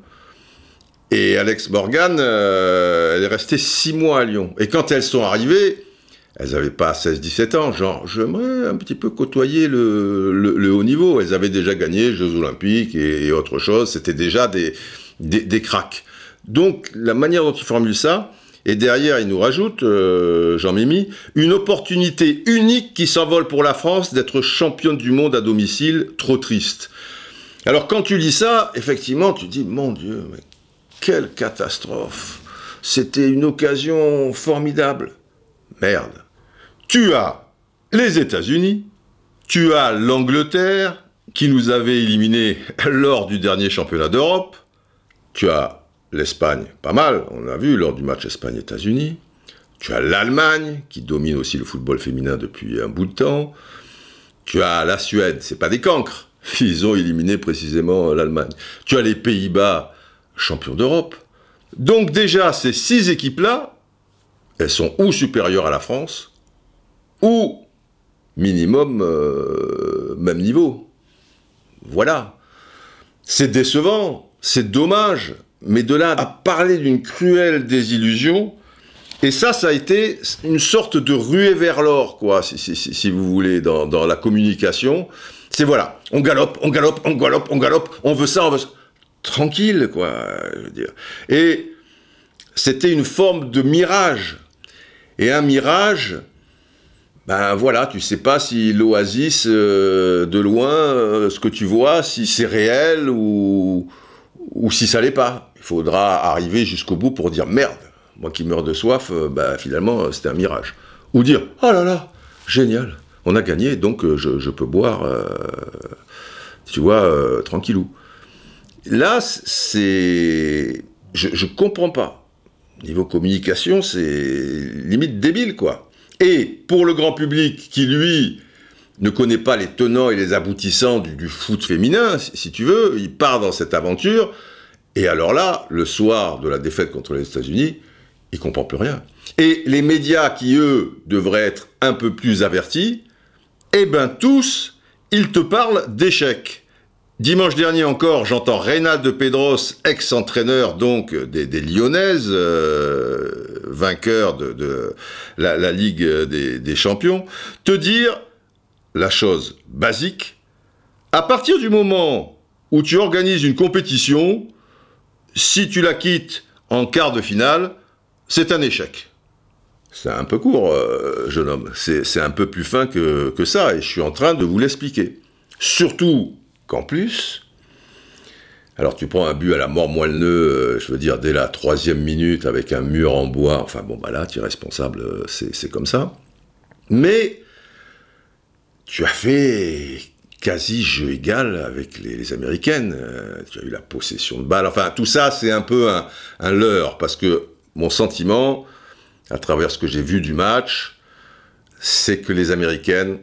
Et Alex Morgan, elle est restée 6 mois à Lyon. Et quand elles sont arrivées, elles n'avaient pas 16-17 ans, genre, j'aimerais un petit peu côtoyer le, haut niveau. Elles avaient déjà gagné Jeux Olympiques et, autre chose, c'était déjà des, des, cracks. Donc, la manière dont il formule ça, et derrière, il nous rajoute, euh, Jean-Mimi, une opportunité unique qui s'envole pour la France d'être championne du monde à domicile, trop triste. Alors, quand tu lis ça, effectivement, tu dis, mon Dieu, quelle catastrophe C'était une occasion formidable. Merde. Tu as les États-Unis, tu as l'Angleterre, qui nous avait éliminés lors du dernier championnat d'Europe, tu as l'Espagne, pas mal, on l'a vu lors du match Espagne-États-Unis, tu as l'Allemagne, qui domine aussi le football féminin depuis un bout de temps, tu as la Suède, c'est pas des cancres, ils ont éliminé précisément l'Allemagne. Tu as les Pays-Bas, champions d'Europe. Donc déjà, ces six équipes-là, elles sont ou supérieures à la France, ou minimum euh, même niveau. Voilà. C'est décevant, c'est dommage, mais de là à parler d'une cruelle désillusion, et ça, ça a été une sorte de ruée vers l'or, quoi, si, vous voulez, dans, la communication. C'est voilà, on galope, on galope, on galope, on galope, on veut ça, on veut ça. Tranquille, quoi, je veux dire. Et c'était une forme de mirage. Et un mirage, ben voilà, tu sais pas si l'oasis euh, de loin, euh, ce que tu vois, si c'est réel ou, ou si ça l'est pas. Il faudra arriver jusqu'au bout pour dire merde, moi qui meurs de soif, euh, ben, finalement c'était un mirage. Ou dire oh là là, génial, on a gagné, donc je, peux boire, tu vois, tranquillou. Là, c'est. Je, je comprends pas. Niveau communication, c'est limite débile, quoi. Et pour le grand public qui, lui, ne connaît pas les tenants et les aboutissants du, foot féminin, si, tu veux, il part dans cette aventure, et alors là, le soir de la défaite contre les États-Unis, il comprend plus rien. Et les médias qui, eux, devraient être un peu plus avertis, eh ben tous, ils te parlent d'échecs. Dimanche dernier encore, j'entends de Pedros, ex-entraîneur donc des, Lyonnaises, euh, vainqueur de, la, Ligue des, Champions, te dire la chose basique. À partir du moment où tu organises une compétition, si tu la quittes en quart de finale, c'est un échec. C'est un peu court, euh, jeune homme. C'est un peu plus fin que, ça, et je suis en train de vous l'expliquer. Surtout qu'en plus, alors tu prends un but à la mort moelleux, euh, je veux dire, dès la troisième minute avec un mur en bois, enfin bon, bah là, tu es responsable, euh, c'est comme ça. Mais tu as fait quasi jeu égal avec les, Américaines. Euh, tu as eu la possession de balle. Enfin, tout ça, c'est un peu un, un leurre, parce que mon sentiment, à travers ce que j'ai vu du match, c'est que les Américaines,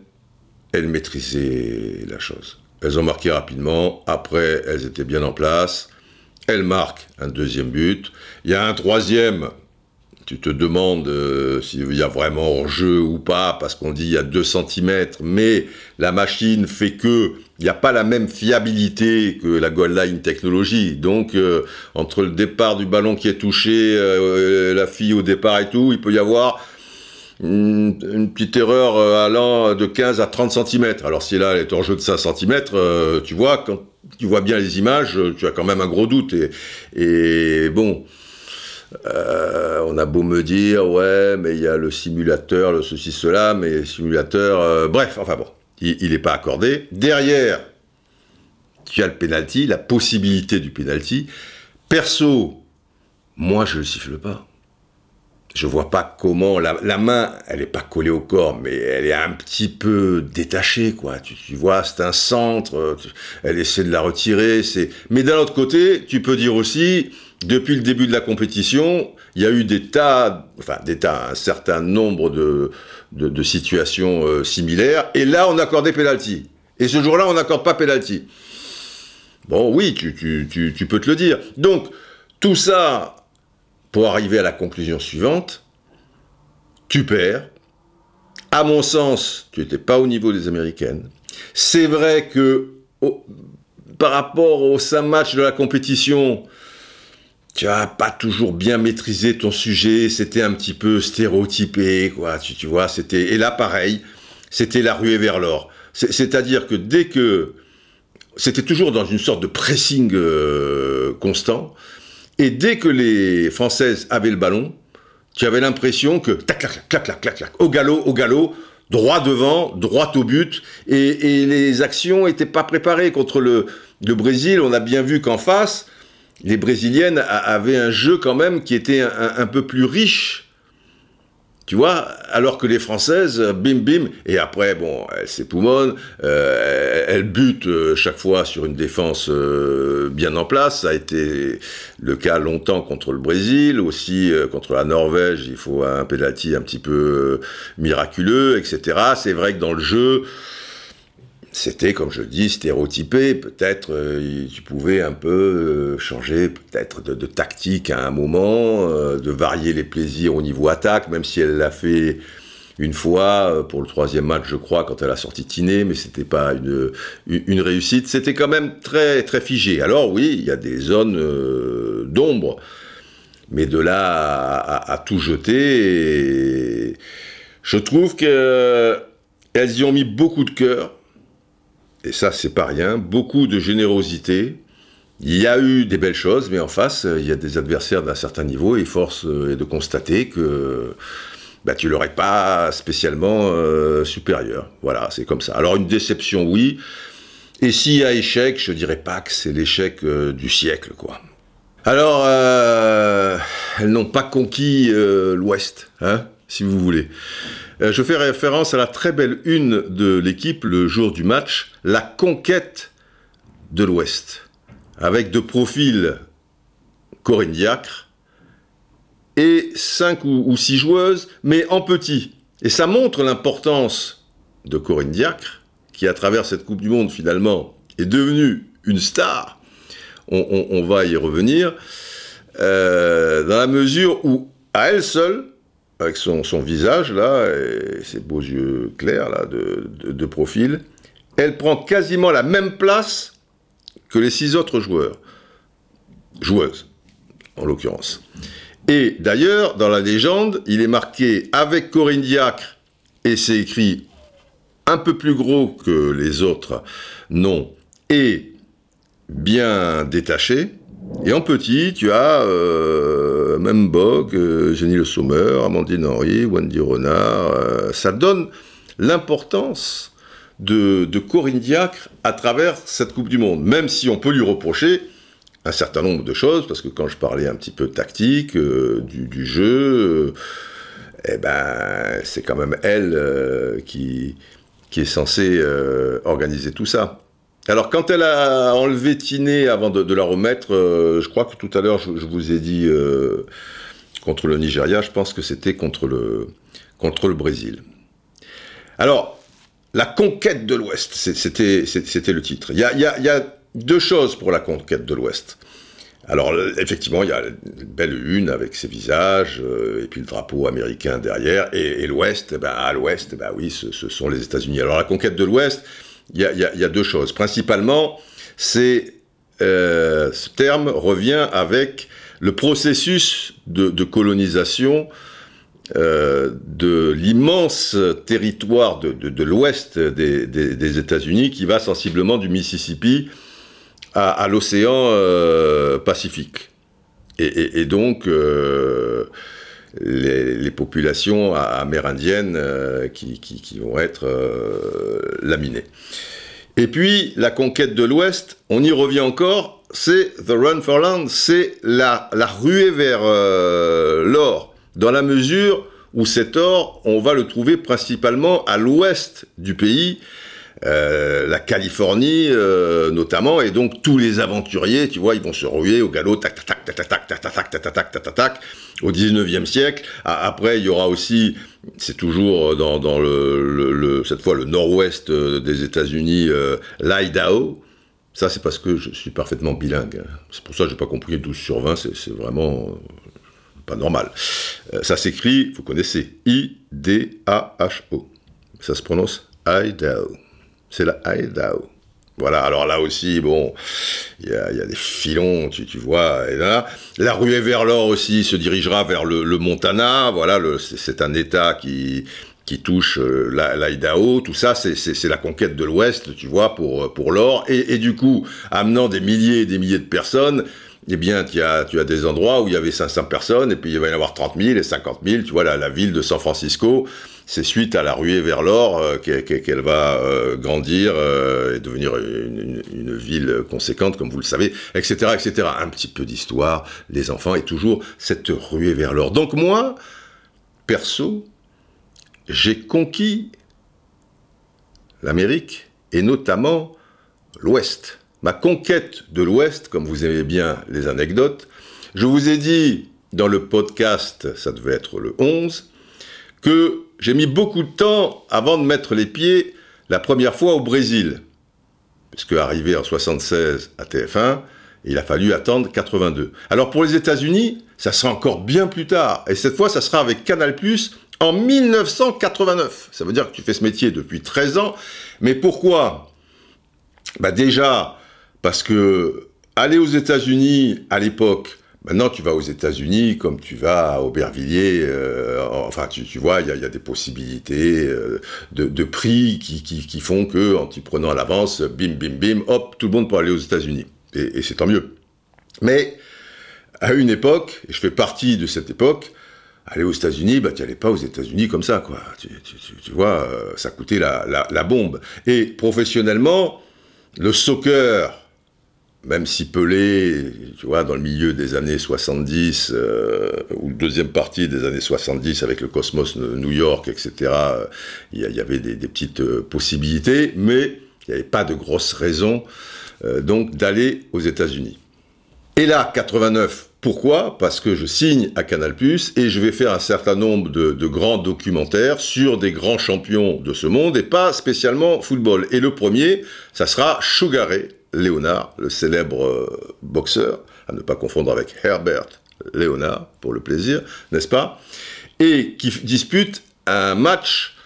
elles maîtrisaient la chose. Elles ont marqué rapidement. Après, elles étaient bien en place. Elles marquent un deuxième but. Il y a un troisième. Tu te demandes euh, s'il y a vraiment hors-jeu ou pas, parce qu'on dit il y a 2 cm, mais la machine fait que il n'y a pas la même fiabilité que la goal line technologie. Donc, euh, entre le départ du ballon qui est touché, euh, la fille au départ et tout, il peut y avoir une, petite erreur allant de 15 à 30 cm. Alors si là elle est en jeu de 5 cm, tu vois, quand tu vois bien les images, tu as quand même un gros doute. Et, bon, euh, on a beau me dire, ouais, mais il y a le simulateur, le ceci, cela, mais simulateur, bref, enfin bon, il n'est pas accordé. Derrière, tu as le penalty, la possibilité du penalty. Perso, moi je ne le siffle pas je vois pas comment la, main, elle est pas collée au corps, mais elle est un petit peu détachée, quoi. Tu, vois, c'est un centre, elle essaie de la retirer, c'est. Mais d'un autre côté, tu peux dire aussi, depuis le début de la compétition, il y a eu des tas, enfin des tas, un certain nombre de, situations euh, similaires, et là on accordait penalty. Et ce jour-là, on n'accorde pas penalty. Bon, oui, tu peux te le dire. Donc, tout ça, pour arriver à la conclusion suivante, tu perds, À mon sens, tu n'étais pas au niveau des Américaines. C'est vrai que par rapport aux cinq matchs de la compétition, tu as pas toujours bien maîtrisé ton sujet, c'était un petit peu stéréotypé, quoi, tu, vois, c'était, et là pareil, c'était la ruée vers l'or. C'est-à-dire que dès que, c'était toujours dans une sorte de pressing euh, constant, et dès que les Françaises avaient le ballon, tu avais l'impression que, tac, clac, clac, clac, clac, clac, au galop, au galop, droit devant, droit au but, et, et les actions n'étaient pas préparées contre le, le Brésil. On a bien vu qu'en face, les Brésiliennes avaient un jeu quand même qui était un, peu plus riche. Tu vois, alors que les Françaises, bim bim, et après, bon, elles s'époumonnent, euh, elles butent euh, chaque fois sur une défense euh, bien en place. Ça a été le cas longtemps contre le Brésil, aussi contre la Norvège, il faut un penalty un petit peu miraculeux, etc. C'est vrai que dans le jeu, c'était, comme je dis, stéréotypé. Peut-être euh, tu pouvais un peu euh, changer peut-être de, tactique à un moment, euh, de varier les plaisirs au niveau attaque, même si elle l'a fait une fois pour le troisième match, je crois, quand elle a sorti Tiné, mais c'était pas une, une réussite. C'était quand même très très figé. Alors oui, il y a des zones d'ombre, mais de là à, tout jeter, je trouve que elles y ont mis beaucoup de cœur et ça c'est pas rien, beaucoup de générosité. Il y a eu des belles choses, mais en face, euh, il y a des adversaires d'un certain niveau, et force euh, est de constater que bah, tu leur es pas spécialement euh, supérieur. Voilà, c'est comme ça. Alors une déception, oui. Et s'il y a échec, je dirais pas que c'est l'échec du siècle, quoi. Alors, elles n'ont pas conquis l'Ouest, hein, si vous voulez. Euh, je fais référence à la très belle une de l'équipe le jour du match, la conquête de l'Ouest, avec de profils Corinne Diacre et cinq ou, six joueuses, mais en petit. Et ça montre l'importance de Corinne Diacre, qui à travers cette Coupe du Monde finalement est devenue une star. On, va y revenir, euh, dans la mesure où, à elle seule, avec son, visage là, et ses beaux yeux clairs là, de, profil, elle prend quasiment la même place que les six autres joueurs. Joueuses, en l'occurrence. Et d'ailleurs, dans la légende, il est marqué avec Corinne Diacre, et c'est écrit un peu plus gros que les autres noms, et bien détaché, et en petit, tu as euh, même Bog, euh, Jenny Le Sommer, Amandine Henry, Wendy Renard. Euh, ça donne l'importance de, Corinne Diacre à travers cette Coupe du Monde, même si on peut lui reprocher un certain nombre de choses, parce que quand je parlais un petit peu tactique, du, jeu, eh ben, c'est quand même elle qui est censée organiser tout ça. Alors, quand elle a enlevé Tiné avant de, la remettre, euh, je crois que tout à l'heure, je, vous ai dit euh, contre le Nigeria, je pense que c'était contre le, contre le Brésil. Alors, la conquête de l'Ouest, c'était le titre. Il y, a, deux choses pour la conquête de l'Ouest. Alors, effectivement, il y a une belle une avec ses visages, euh, et puis le drapeau américain derrière, et, l'Ouest, eh ben, à l'Ouest, eh ben, oui, ce sont les États-Unis. Alors, la conquête de l'Ouest, il y, a, deux choses. Principalement, c'est euh, ce terme revient avec le processus de, colonisation euh, de l'immense territoire de, l'ouest des, États-Unis qui va sensiblement du Mississippi à, l'océan euh, Pacifique. Et, donc, les, populations amérindiennes qui, vont être Et puis, la conquête de l'Ouest, on y revient encore, c'est The Run for Land, c'est la, ruée vers euh, l'or, dans la mesure où cet or, on va le trouver principalement à l'ouest du pays, euh, la Californie euh, notamment, et donc tous les aventuriers, tu vois, ils vont se ruer au galop, tac, tac, tac, tac, tac, tac, tac, tac, tac, tac, tac, tac, au 19e siècle. Après, il y aura aussi, c'est toujours dans, le, cette fois le nord-ouest des États-Unis, euh, l'Idaho. Ça, c'est parce que je suis parfaitement bilingue. C'est pour ça que j'ai pas compris 12 sur 20, c'est vraiment pas normal. ça s'écrit, vous connaissez, I-D-A-H-O. Ça se prononce Idaho. C'est la. Voilà, alors là aussi, bon, il y a, des filons, tu, vois. Et là, la ruée vers l'or aussi se dirigera vers le, Montana. Voilà, c'est un État qui, qui touche euh, l'Idaho. Tout ça, c'est la conquête de l'Ouest, tu vois, pour, pour l'or. Et, du coup, amenant des milliers et des milliers de personnes, eh bien, tu as, tu as des endroits où il y avait 500 personnes, et puis il va y en avoir 30 000 et 50 000. Tu vois, la ville de San Francisco, c'est suite à la ruée vers l'or euh, qu'elle va euh, grandir euh, et devenir une, ville conséquente, comme vous le savez, etc., etc. Un petit peu d'histoire, les enfants, et toujours cette ruée vers l'or. Donc moi, perso, j'ai conquis l'Amérique, et notamment l'Ouest ma conquête de l'Ouest, comme vous aimez bien les anecdotes, je vous ai dit dans le podcast, ça devait être le 11, que j'ai mis beaucoup de temps avant de mettre les pieds la première fois au Brésil. Puisque arrivé en 76 à TF1, il a fallu attendre 82. Alors pour les États-Unis, ça sera encore bien plus tard. Et cette fois, ça sera avec Canal en 1989. Ça veut dire que tu fais ce métier depuis 13 ans. Mais pourquoi? Bah Déjà, parce que aller aux États-Unis à l'époque, maintenant tu vas aux États-Unis comme tu vas à Aubervilliers, euh, enfin tu, vois, il y, a des possibilités euh, de, prix qui, font que en t'y prenant à l'avance, bim bim bim, hop, tout le monde peut aller aux États-Unis. Et, c'est tant mieux. Mais à une époque, et je fais partie de cette époque, aller aux États-Unis, bah, tu n'allais pas aux États-Unis comme ça, quoi. Tu, vois, euh, ça coûtait la, la, bombe. Et professionnellement, le soccer, même si Pelé, tu vois, dans le milieu des années 70, euh, ou deuxième partie des années 70 avec le Cosmos New York, etc., euh, il y, avait des, petites euh, possibilités, mais il n'y avait pas de grosses raisons donc d'aller aux États-Unis. Et là, 89, pourquoi? Parce que je signe à Canal+, et je vais faire un certain nombre de, grands documentaires sur des grands champions de ce monde, et pas spécialement football. Et le premier, ça sera Sugar Ray, Léonard, le célèbre euh, boxeur, à ne pas confondre avec Herbert Léonard, pour le plaisir, n'est-ce pas? Et qui dispute un match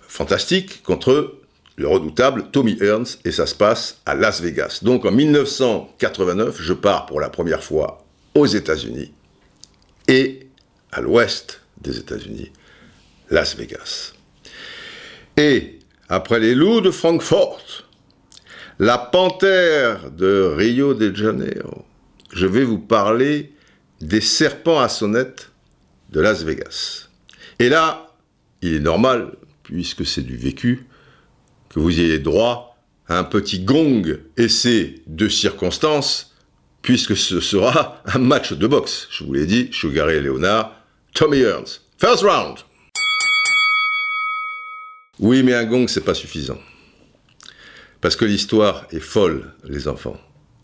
fantastique contre le redoutable Tommy Hearns, et ça se passe à Las Vegas. Donc en 1989, je pars pour la première fois aux États-Unis et à l'ouest des États-Unis, Las Vegas. Et après les loups de Francfort, la panthère de Rio de Janeiro. Je vais vous parler des serpents à sonnette de Las Vegas. Et là, il est normal, puisque c'est du vécu, que vous ayez droit à un petit gong essai de circonstances, puisque ce sera un match de boxe. Je vous l'ai dit, Sugar et Léonard, Tommy Hearns. First round. Oui, mais un gong, c'est pas suffisant. Parce que l'histoire est folle, les enfants.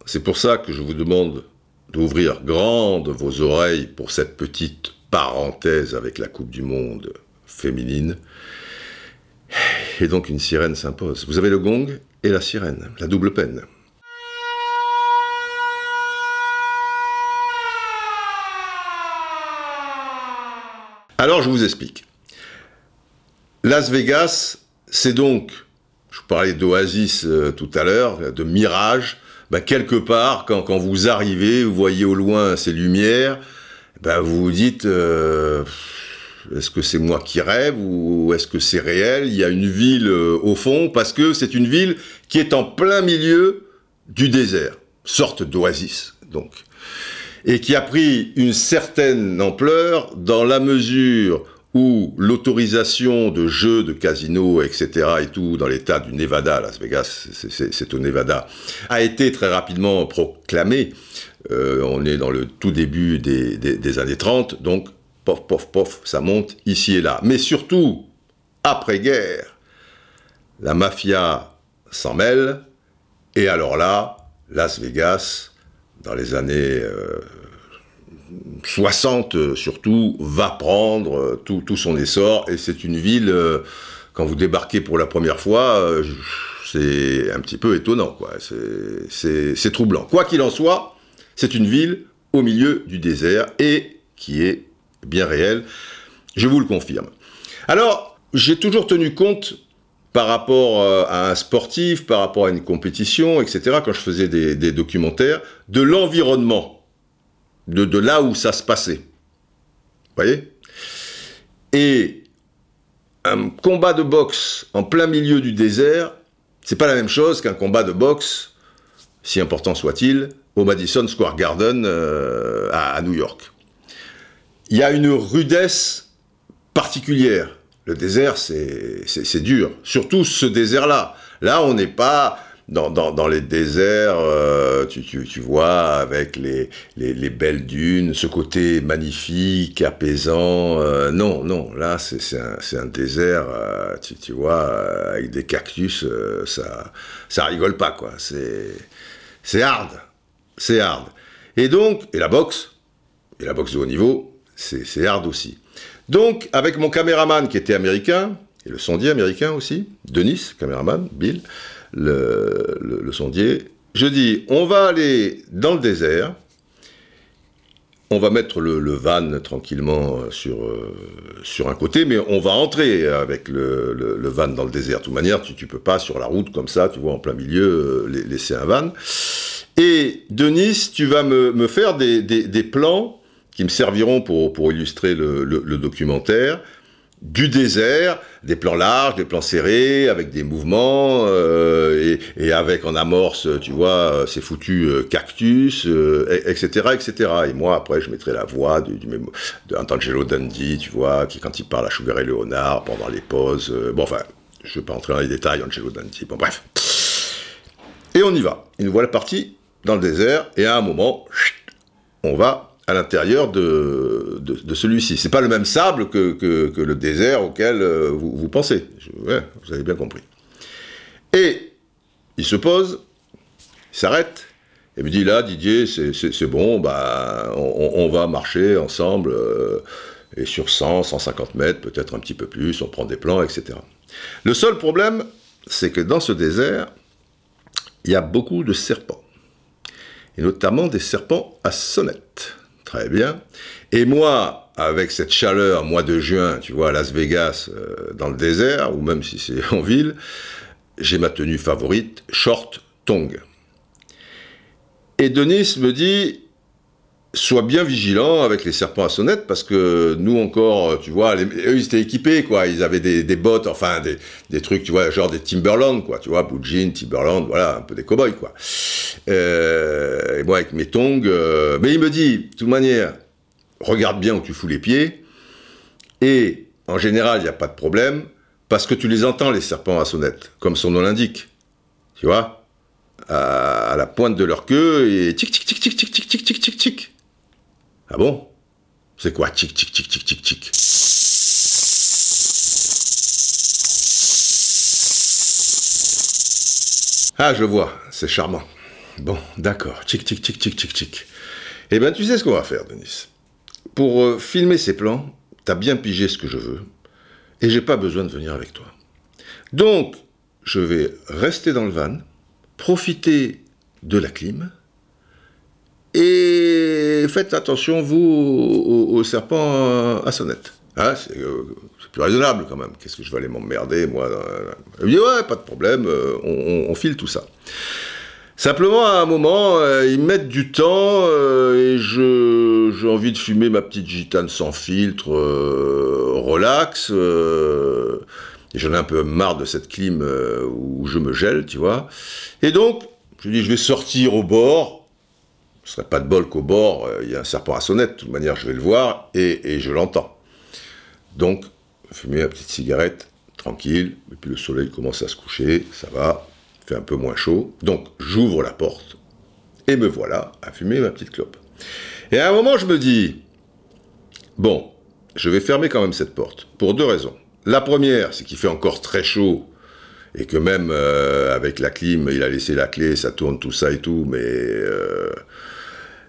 C'est pour ça que je vous demande d'ouvrir grandes vos oreilles pour cette petite parenthèse avec la Coupe du Monde féminine. Et donc une sirène s'impose. Vous avez le gong et la sirène, la double peine. Alors je vous explique. Las Vegas, c'est donc je vous parlais d'oasis euh, tout à l'heure, de mirage. Bah, quelque part, quand, vous arrivez, vous voyez au loin ces lumières, bah, vous vous dites, euh, est-ce que c'est moi qui rêve ou est-ce que c'est réel? Il y a une ville euh, au fond, parce que c'est une ville qui est en plein milieu du désert, sorte d'oasis, donc, et qui a pris une certaine ampleur dans la mesure où l'autorisation de jeux de casino, etc., et tout, dans l'état du Nevada, Las Vegas, c'est au Nevada, a été très rapidement proclamée. Euh, on est dans le tout début des, des, années 30, donc, pof, pof, pof, ça monte ici et là. Mais surtout, après-guerre, la mafia s'en mêle, et alors là, Las Vegas, dans les années... Euh, 60 euh, surtout, va prendre euh, tout, son essor, et c'est une ville, euh, quand vous débarquez pour la première fois, c'est un petit peu étonnant, quoi. C'est troublant. Quoi qu'il en soit, c'est une ville au milieu du désert, et qui est bien réelle, je vous le confirme. Alors, j'ai toujours tenu compte par rapport à un sportif, par rapport à une compétition, etc., quand je faisais des, documentaires, de l'environnement, de, là où ça se passait. Vous voyez? Et un combat de boxe en plein milieu du désert, c'est pas la même chose qu'un combat de boxe, si important soit-il, au Madison Square Garden euh, à, New York. Il y a une rudesse particulière. Le désert, c'est dur. Surtout ce désert-là. Là, on n'est pas dans, les déserts, euh, tu, vois, avec les, les, belles dunes, ce côté magnifique, apaisant. Euh, non, non, là, c'est un, désert, euh, tu, tu, vois, avec des cactus, ça, ça rigole pas, quoi. C'est hard. C'est hard. Et donc, et la boxe, et la boxe de haut niveau, c'est hard aussi. Donc, avec mon caméraman qui était américain, et le sondier américain aussi, Denis, caméraman, Bill, le, sondier. Je dis, on va aller dans le désert, on va mettre le, van tranquillement sur, euh, sur un côté, mais on va entrer avec le, van dans le désert. De toute manière, tu ne peux pas sur la route comme ça, tu vois, en plein milieu, euh, laisser un van. Et Denis, tu vas me, faire des, plans qui me serviront pour, pour illustrer le documentaire du désert, des plans larges, des plans serrés, avec des mouvements, euh, et, avec en amorce, tu vois, euh, ces foutus euh, cactus, etc., etc. Et moi, après, je mettrai la voix du, du Dundee, tu vois, qui quand il parle à Sugar et Léonard, pendant les pauses, bon, enfin, je ne vais pas entrer dans les détails, Angelo Dundee, bon, bref. Et on y va. Et nous voilà partis dans le désert, et à un moment, on va à l'intérieur de, celui-ci. C'est pas le même sable que, le désert auquel euh, vous, vous, pensez. vous avez bien compris. Et il se pose, il s'arrête, et me dit là, Didier, c'est bon, bah, on, va marcher ensemble, euh, et sur 100, 150 mètres, peut-être un petit peu plus, on prend des plans, etc. Le seul problème, c'est que dans ce désert, il y a beaucoup de serpents, et notamment des serpents à sonnette. Très bien. Et moi, avec cette chaleur, mois de juin, tu vois, à Las Vegas, euh, dans le désert, ou même si c'est en ville, j'ai ma tenue favorite, short, tong. Et Denis me dit, sois bien vigilant avec les serpents à sonnette parce que nous encore, tu vois, eux ils étaient équipés quoi, ils avaient des, bottes, enfin des, trucs, tu vois, genre des Timberland quoi, tu vois, jean, Timberland, voilà, un peu des cowboys quoi. Euh, et moi avec mes tongs, euh, mais il me dit, de toute manière, regarde bien où tu fous les pieds et en général il n'y a pas de problème parce que tu les entends les serpents à sonnette, comme son nom l'indique, tu vois. À, à la pointe de leur queue et tic tic tic tic tic tic tic tic tic tic ah bon? C'est quoi Tic, tic, tic, tic, tic, tic? Ah, je vois, c'est charmant. Bon, d'accord. Tic, tic, tic, tic, tic, tic. Eh bien, tu sais ce qu'on va faire, Denis. Pour euh, filmer ces plans, t'as bien pigé ce que je veux, et j'ai pas besoin de venir avec toi. Donc, je vais rester dans le van, profiter de la clim, et faites attention, vous, aux, serpents à sonnette. Hein, euh, c'est plus raisonnable quand même. Qu'est-ce que je vais aller m'emmerder, moi Il dit, ouais, pas de problème, euh, on, file tout ça. Simplement, à un moment, euh, ils mettent du temps et j'ai envie de fumer ma petite gitane sans filtre, relax. et j'en ai un peu marre de cette clim où je me gèle, tu vois. Et donc, je dis, je vais sortir au bord, ce serait pas de bol qu'au bord, euh, il y a un serpent à sonnette. De toute manière, je vais le voir et, je l'entends. Donc, fumer la petite cigarette, tranquille, et puis le soleil commence à se coucher, ça va, fait un peu moins chaud. Donc, j'ouvre la porte et me voilà à fumer ma petite clope. Et à un moment, je me dis, bon, je vais fermer quand même cette porte, pour deux raisons. La première, c'est qu'il fait encore très chaud, et que même euh, avec la clim, il a laissé la clé, ça tourne tout ça et tout, mais euh,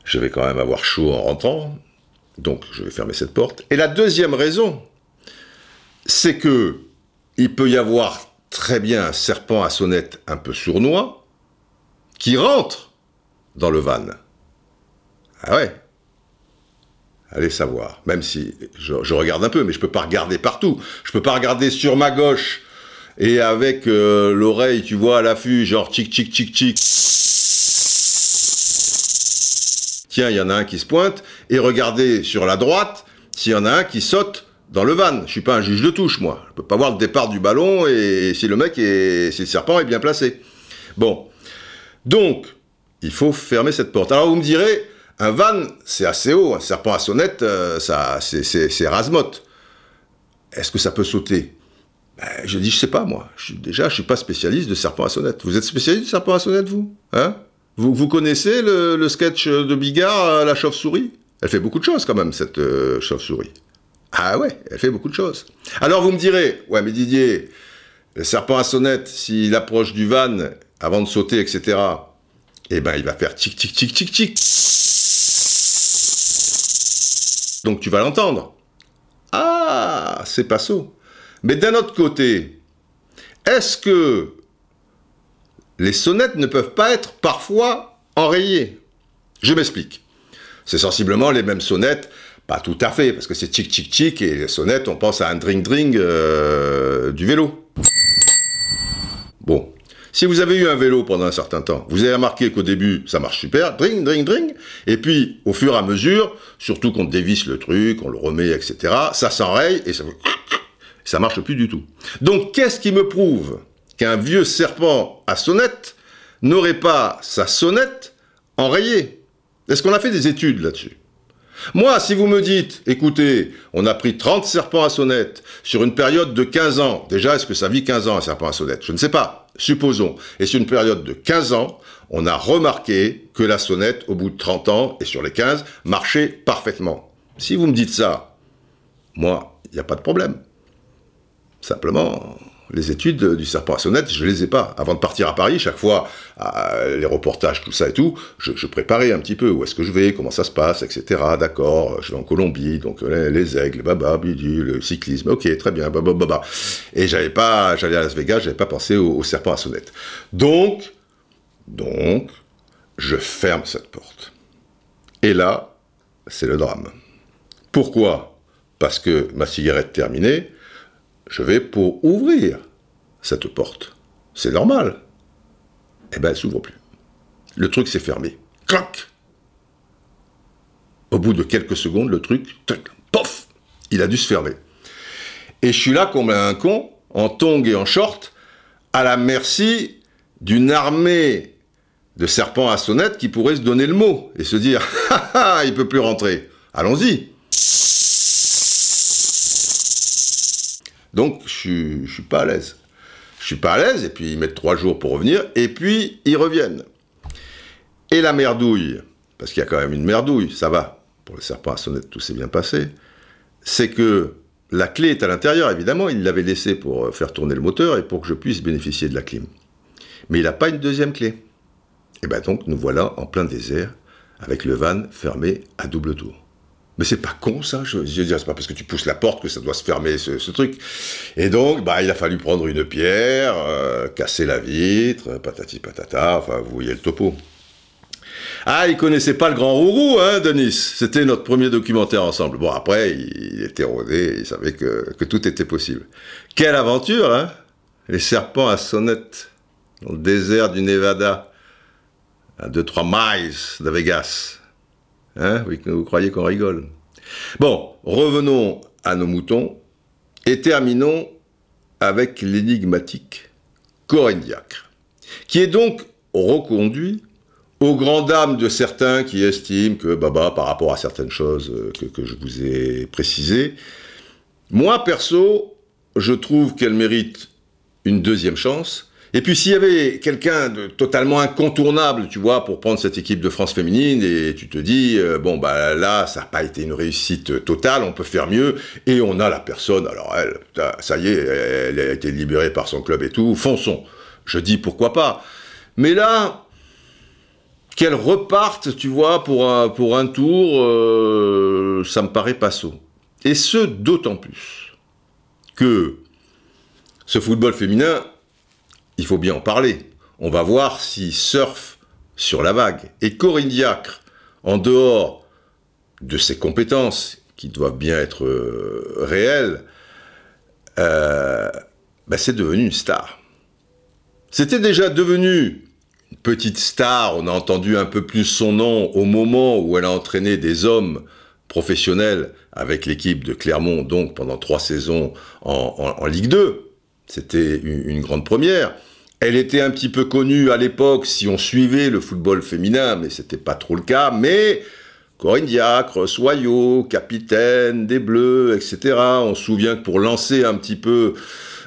je vais quand même avoir chaud en rentrant, donc je vais fermer cette porte. Et la deuxième raison, c'est que il peut y avoir très bien un serpent à sonnette un peu sournois qui rentre dans le van. Ah ouais. Allez savoir. Même si je, regarde un peu, mais je peux pas regarder partout. Je peux pas regarder sur ma gauche et avec euh, l'oreille, tu vois, à l'affût, genre tic tic tic tic. Tiens, il y en a un qui se pointe et regarder sur la droite s'il y en a un qui saute dans le van. Je suis pas un juge de touche, moi. Je peux pas voir le départ du ballon et si le mec est, si le serpent est bien placé. Bon. Donc, il faut fermer cette porte. Alors vous me direz, un van, c'est assez haut, un serpent à sonnette, euh, ça, c'est rasemote. Est-ce que ça peut sauter? Ben, Je dis, je sais pas, moi. Je, déjà, je suis pas spécialiste de serpent à sonnette. Vous êtes spécialiste de serpent à sonnette, vous? Hein? Vous, connaissez le, sketch de Bigard, euh, la chauve-souris? Elle fait beaucoup de choses, quand même, cette euh, chauve-souris. Ah ouais, elle fait beaucoup de choses. Alors vous me direz, ouais, mais Didier, le serpent à sonnette, s'il approche du van avant de sauter, etc., eh ben, il va faire tic, tic, tic, tic, tic. Donc tu vas l'entendre. Ah, c'est pas ça. Mais d'un autre côté, est-ce que les sonnettes ne peuvent pas être parfois enrayées Je m'explique. C'est sensiblement les mêmes sonnettes, pas tout à fait, parce que c'est tic tic tic et les sonnettes, on pense à un dring dring euh, du vélo. Bon, si vous avez eu un vélo pendant un certain temps, vous avez remarqué qu'au début, ça marche super, dring, dring, dring, et puis, au fur et à mesure, surtout qu'on dévisse le truc, on le remet, etc., ça s'enraye et ça, ça marche plus du tout. Donc, qu'est-ce qui me prouve qu'un vieux serpent à sonnette n'aurait pas sa sonnette enrayée Est-ce qu'on a fait des études là-dessus? Moi, si vous me dites, écoutez, on a pris 30 serpents à sonnette sur une période de 15 ans, déjà, est-ce que ça vit 15 ans un serpent à sonnette? Je ne sais pas, supposons. Et sur une période de 15 ans, on a remarqué que la sonnette, au bout de 30 ans, et sur les 15, marchait parfaitement. Si vous me dites ça, moi, il n'y a pas de problème. Simplement, les études du serpent à sonnette, je les ai pas. Avant de partir à Paris, chaque fois, les reportages, tout ça et tout, je, préparais un petit peu où est-ce que je vais, comment ça se passe, etc. D'accord, je vais en Colombie, donc les, aigles, baba, le cyclisme, ok, très bien, baba, baba. Et j'avais pas, j'allais à Las Vegas, j'avais pas pensé au, au serpent à sonnette. Donc, donc, je ferme cette porte. Et là, c'est le drame. Pourquoi? Parce que ma cigarette terminée, je vais pour ouvrir cette porte. C'est normal. Eh ben, elle s'ouvre plus. Le truc s'est fermé. Clac Au bout de quelques secondes, le truc, pof Il a dû se fermer. Et je suis là comme un con, en tongs et en short, à la merci d'une armée de serpents à sonnette qui pourrait se donner le mot et se dire ah, ah, il peut plus rentrer. Allons-y. Donc, je ne suis pas à l'aise. Je suis pas à l'aise, et puis ils mettent trois jours pour revenir, et puis ils reviennent. Et la merdouille, parce qu'il y a quand même une merdouille, ça va, pour le serpent à sonnette, tout s'est bien passé, c'est que la clé est à l'intérieur, évidemment, il l'avait laissée pour faire tourner le moteur et pour que je puisse bénéficier de la clim. Mais il n'a pas une deuxième clé. Et bien donc, nous voilà en plein désert, avec le van fermé à double tour. Mais c'est pas con ça, je, veux dire, c'est pas parce que tu pousses la porte que ça doit se fermer ce, truc. Et donc, bah, il a fallu prendre une pierre, euh, casser la vitre, patati patata, enfin, vous voyez le topo. Ah, il connaissait pas le grand rourou, hein, Denis C'était notre premier documentaire ensemble. Bon, après, il, était rodé, il savait que, que, tout était possible. Quelle aventure, hein Les serpents à sonnette, dans le désert du Nevada, à 2-3 miles de Vegas. Hein vous croyez qu'on rigole. Bon, revenons à nos moutons et terminons avec l'énigmatique Corinne Diacre, qui est donc reconduit aux grandes dames de certains qui estiment que, Baba, par rapport à certaines choses euh, que je vous ai précisées, moi, perso, je trouve qu'elle mérite une deuxième chance, et puis s'il y avait quelqu'un de totalement incontournable, tu vois, pour prendre cette équipe de France féminine, et tu te dis, euh, bon, bah là, ça n'a pas été une réussite totale, on peut faire mieux, et on a la personne, alors elle, ça y est, elle a été libérée par son club et tout, fonçons. Je dis pourquoi pas. Mais là, qu'elle reparte, tu vois, pour un, pour un tour, euh, ça me paraît pas saut. Et ce, d'autant plus que ce football féminin, il faut bien en parler. On va voir s'il surfe sur la vague. Et Corinne Diacre, en dehors de ses compétences, qui doivent bien être euh, réelles, euh, bah, c'est devenu une star. C'était déjà devenu une petite star, on a entendu un peu plus son nom au moment où elle a entraîné des hommes professionnels avec l'équipe de Clermont, donc pendant trois saisons en, Ligue 2. C'était une, grande première. Elle était un petit peu connue à l'époque si on suivait le football féminin, mais c'était pas trop le cas. Mais Corinne Diacre, Soyot, capitaine des Bleus, etc. On se souvient que pour lancer un petit peu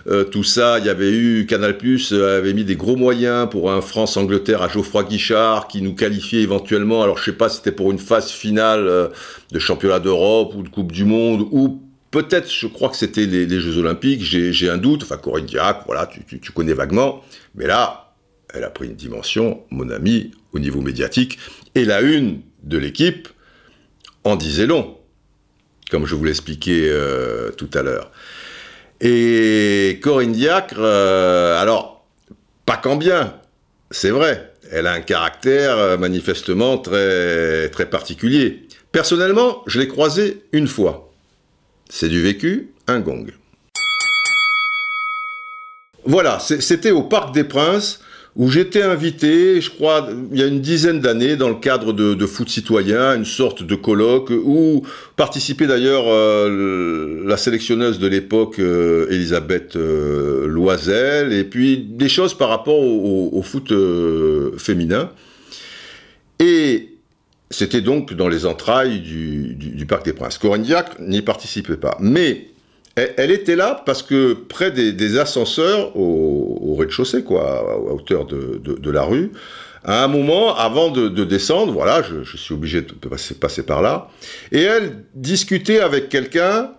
euh, tout ça, il y avait eu Canal Plus euh, avait mis des gros moyens pour un France-Angleterre à Geoffroy Guichard qui nous qualifiait éventuellement. Alors je sais pas si c'était pour une phase finale euh, de championnat d'Europe ou de Coupe du Monde ou peut-être, je crois que c'était les, Jeux Olympiques. J'ai un doute. Enfin Corinne Diacre, voilà, tu, connais vaguement. Mais là, elle a pris une dimension, mon ami, au niveau médiatique. Et la une de l'équipe, en disait long, comme je vous l'expliquais euh, tout à l'heure. Et Corinne Diacre, euh, alors, pas qu'en bien, c'est vrai, elle a un caractère euh, manifestement très, très particulier. Personnellement, je l'ai croisée une fois. C'est du vécu, un gong. Voilà, c'était au Parc des Princes où j'étais invité, je crois, il y a une dizaine d'années, dans le cadre de, foot citoyen, une sorte de colloque, où participait d'ailleurs euh, la sélectionneuse de l'époque, euh, Elisabeth euh, Loisel, et puis des choses par rapport au, foot féminin. Et c'était donc dans les entrailles du, Parc des Princes. Corinne Diacre n'y participait pas. Mais elle, était là parce que près des, ascenseurs, au, rez-de-chaussée, quoi, à, hauteur de, la rue, à un moment, avant de, descendre, voilà, je, suis obligé de passer, par là, et elle discutait avec quelqu'un.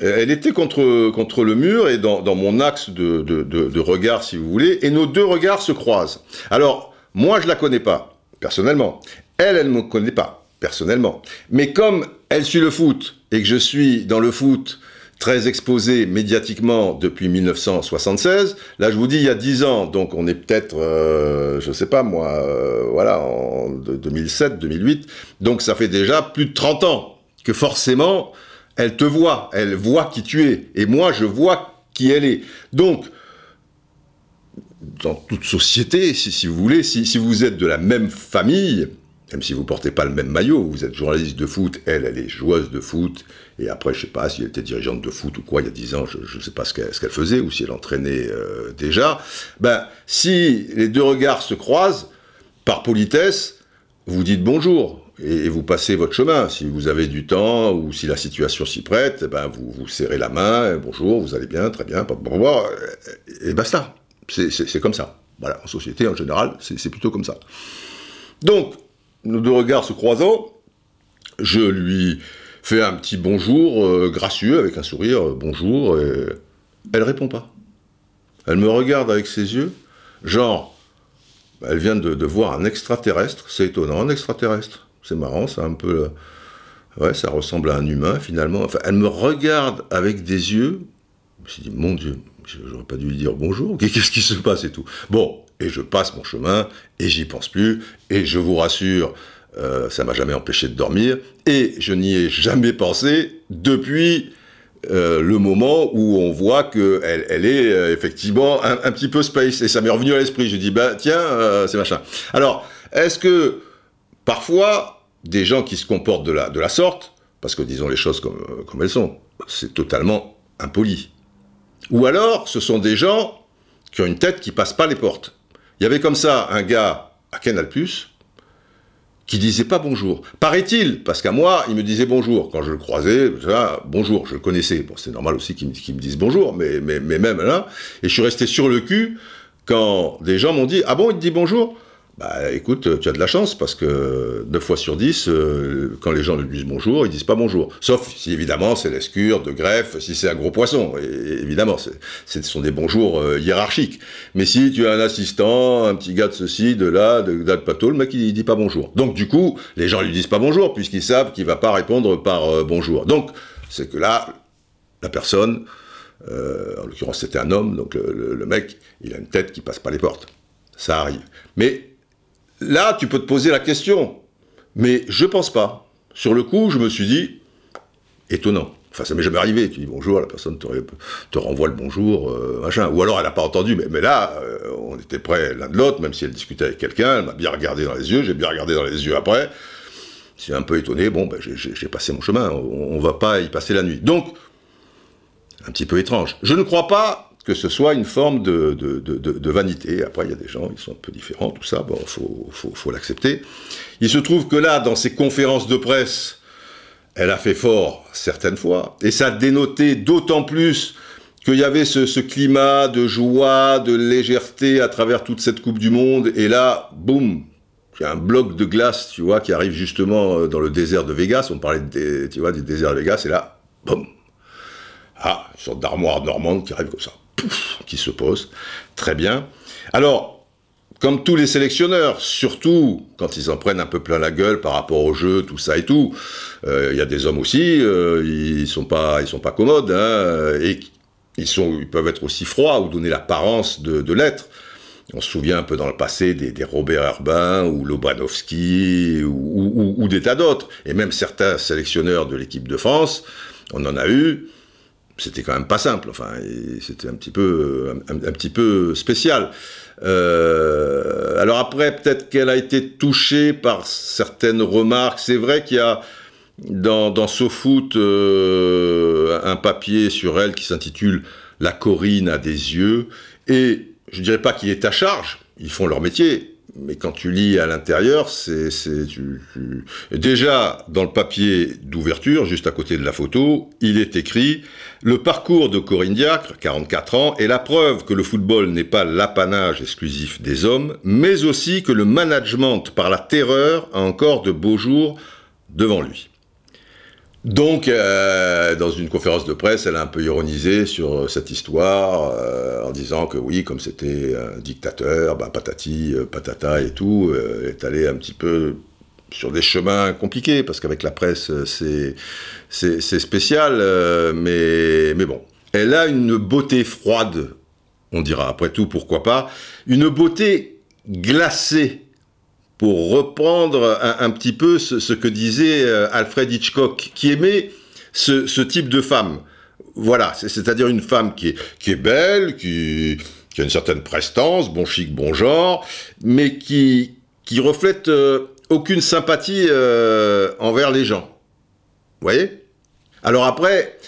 Elle était contre, contre le mur et dans, mon axe de, de, regard, si vous voulez, et nos deux regards se croisent. Alors, moi, je la connais pas, personnellement. Elle, elle ne me connaît pas, personnellement. Mais comme elle suit le foot et que je suis dans le foot très exposé médiatiquement depuis 1976. Là, je vous dis, il y a 10 ans, donc on est peut-être, euh, je sais pas moi, euh, voilà, en 2007, 2008. Donc ça fait déjà plus de 30 ans que forcément, elle te voit, elle voit qui tu es. Et moi, je vois qui elle est. Donc, dans toute société, si, vous voulez, si, si vous êtes de la même famille, même si vous portez pas le même maillot, vous êtes journaliste de foot, elle, elle est joueuse de foot, et après, je sais pas si elle était dirigeante de foot ou quoi, il y a dix ans, je ne sais pas ce qu'elle faisait, ou si elle entraînait euh, déjà. Ben, si les deux regards se croisent, par politesse, vous dites bonjour, et, vous passez votre chemin. Si vous avez du temps, ou si la situation s'y prête, ben, vous vous serrez la main, bonjour, vous allez bien, très bien, et basta. C'est comme ça. Voilà, en société, en général, c'est plutôt comme ça. Donc, nos deux regards se croisant, je lui fais un petit bonjour euh, gracieux avec un sourire, euh, bonjour, et elle répond pas. Elle me regarde avec ses yeux, genre, elle vient de, voir un extraterrestre, c'est étonnant, un extraterrestre, c'est marrant, c'est un peu, ouais, ça ressemble à un humain finalement. Enfin, elle me regarde avec des yeux, je me suis dit, mon Dieu, j'aurais pas dû lui dire bonjour, qu'est-ce qui se passe et tout. Bon, et je passe mon chemin, et j'y pense plus, et je vous rassure, euh, ça m'a jamais empêché de dormir, et je n'y ai jamais pensé depuis euh, le moment où on voit qu'elle elle est euh, effectivement un, petit peu space, et ça m'est revenu à l'esprit, je dis, bah tiens, c'est machin. Alors, est-ce que parfois, des gens qui se comportent de la, de la sorte, parce que disons les choses comme, comme elles sont, c'est totalement impoli. Ou alors, ce sont des gens qui ont une tête qui passe pas les portes. Il y avait comme ça un gars à Canal+, qui disait pas bonjour. Paraît-il, parce qu'à moi, il me disait bonjour. Quand je le croisais, bonjour, je le connaissais. Bon, c'est normal aussi qu'il me, dise disent bonjour, mais, mais, mais même là. Et je suis resté sur le cul quand des gens m'ont dit Ah bon, il te dit bonjour? Bah écoute, tu as de la chance parce que 9 fois sur 10, euh, quand les gens lui disent bonjour, ils disent pas bonjour. Sauf si évidemment c'est l'escure, de greffe, si c'est un gros poisson. Et, évidemment, ce sont des bonjours euh, hiérarchiques. Mais si tu as un assistant, un petit gars de ceci, de là, de, de plateau, le mec il, dit pas bonjour. Donc du coup, les gens lui disent pas bonjour puisqu'ils savent qu'il va pas répondre par euh, bonjour. Donc c'est que là, la personne, en l'occurrence c'était un homme, donc le, le mec, il a une tête qui passe pas les portes. Ça arrive. Mais Là, tu peux te poser la question. Mais je pense pas. sur le coup, je me suis dit, étonnant. Enfin, ça m'est jamais arrivé. Tu dis bonjour, la personne te, te renvoie le bonjour, euh, machin. Ou alors elle n'a pas entendu. Mais, là, euh, on était près l'un de l'autre, même si elle discutait avec quelqu'un. Elle m'a bien regardé dans les yeux, j'ai bien regardé dans les yeux après. C'est un peu étonné. Bon, ben, j'ai passé mon chemin. On, ne va pas y passer la nuit. Donc, un petit peu étrange. Je ne crois pas que ce soit une forme de, de, de, vanité. Après, il y a des gens, qui sont un peu différents, tout ça. Bon, faut, faut, l'accepter. Il se trouve que là, dans ces conférences de presse elle a fait fort certaines fois, et ça dénotait d'autant plus qu'il y avait ce, climat de joie, de légèreté à travers toute cette Coupe du Monde, et là, boum, il y a un bloc de glace, tu vois, qui arrive justement euh, dans le désert de Vegas, on parlait, des, tu vois, du désert de Vegas, et là, boum, ah, une sorte d'armoire normande qui arrive comme ça, pouf, qui se pose, très bien. Alors, comme tous les sélectionneurs, surtout quand ils en prennent un peu plein la gueule par rapport au jeu, tout ça et tout. Euh, il y a des hommes aussi, euh, ils sont pas, ils sont pas commodes, hein, et ils sont, ils peuvent être aussi froids ou donner l'apparence de, de l'être. On se souvient un peu dans le passé des, Robert Herbin ou Lobanowski ou, ou, des tas d'autres, et même certains sélectionneurs de l'équipe de France, on en a eu. C'était quand même pas simple. Enfin, c'était un petit peu, un, un petit peu spécial. Euh, alors après, peut-être qu'elle a été touchée par certaines remarques. C'est vrai qu'il y a dans, dans SoFoot euh, un papier sur elle qui s'intitule La Corinne a des yeux. Et je ne dirais pas qu'il est à charge, ils font leur métier. Mais quand tu lis à l'intérieur, c'est déjà dans le papier d'ouverture, juste à côté de la photo, il est écrit le parcours de Corinne Diacre, 44 ans, est la preuve que le football n'est pas l'apanage exclusif des hommes, mais aussi que le management par la terreur a encore de beaux jours devant lui. Donc, euh, dans une conférence de presse, elle a un peu ironisé sur cette histoire, euh, en disant que oui, comme c'était un dictateur, bah, patati, euh, patata et tout, elle est allée un petit peu sur des chemins compliqués, parce qu'avec la presse, c'est, spécial, euh, mais, mais bon. Elle a une beauté froide, on dira, après tout, pourquoi pas, une beauté glacée, pour reprendre un, petit peu ce, que disait euh, Alfred Hitchcock, qui aimait ce, type de femme. Voilà, c'est-à-dire une femme qui est, belle, qui, qui, a une certaine prestance, bon chic, bon genre, mais qui, qui reflète... Euh, aucune sympathie euh, envers les gens. Vous voyez? Alors après,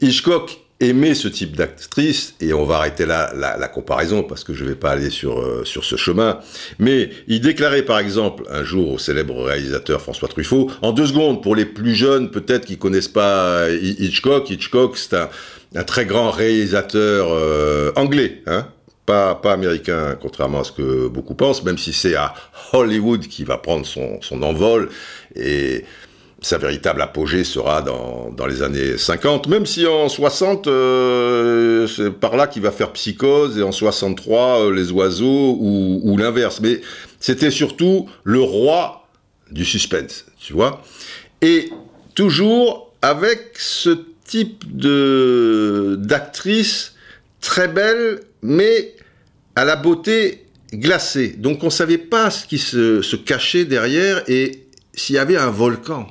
Hitchcock aimait ce type d'actrice, et on va arrêter là la, comparaison parce que je ne vais pas aller sur, euh, sur ce chemin, mais il déclarait par exemple un jour au célèbre réalisateur François Truffaut, en deux secondes, pour les plus jeunes peut-être qui connaissent pas Hitchcock, Hitchcock c'est un, un, très grand réalisateur euh, anglais, hein pas, américain, contrairement à ce que beaucoup pensent, même si c'est à Hollywood qui va prendre son, envol, et sa véritable apogée sera dans, les années 50, même si en 60, euh, c'est par là qu'il va faire Psychose, et en 63, euh, Les Oiseaux, ou, ou l'inverse. Mais c'était surtout le roi du suspense, tu vois. Et toujours avec ce type de d'actrice très belle, mais à la beauté glacée. Donc on ne savait pas ce qui se, cachait derrière et s'il y avait un volcan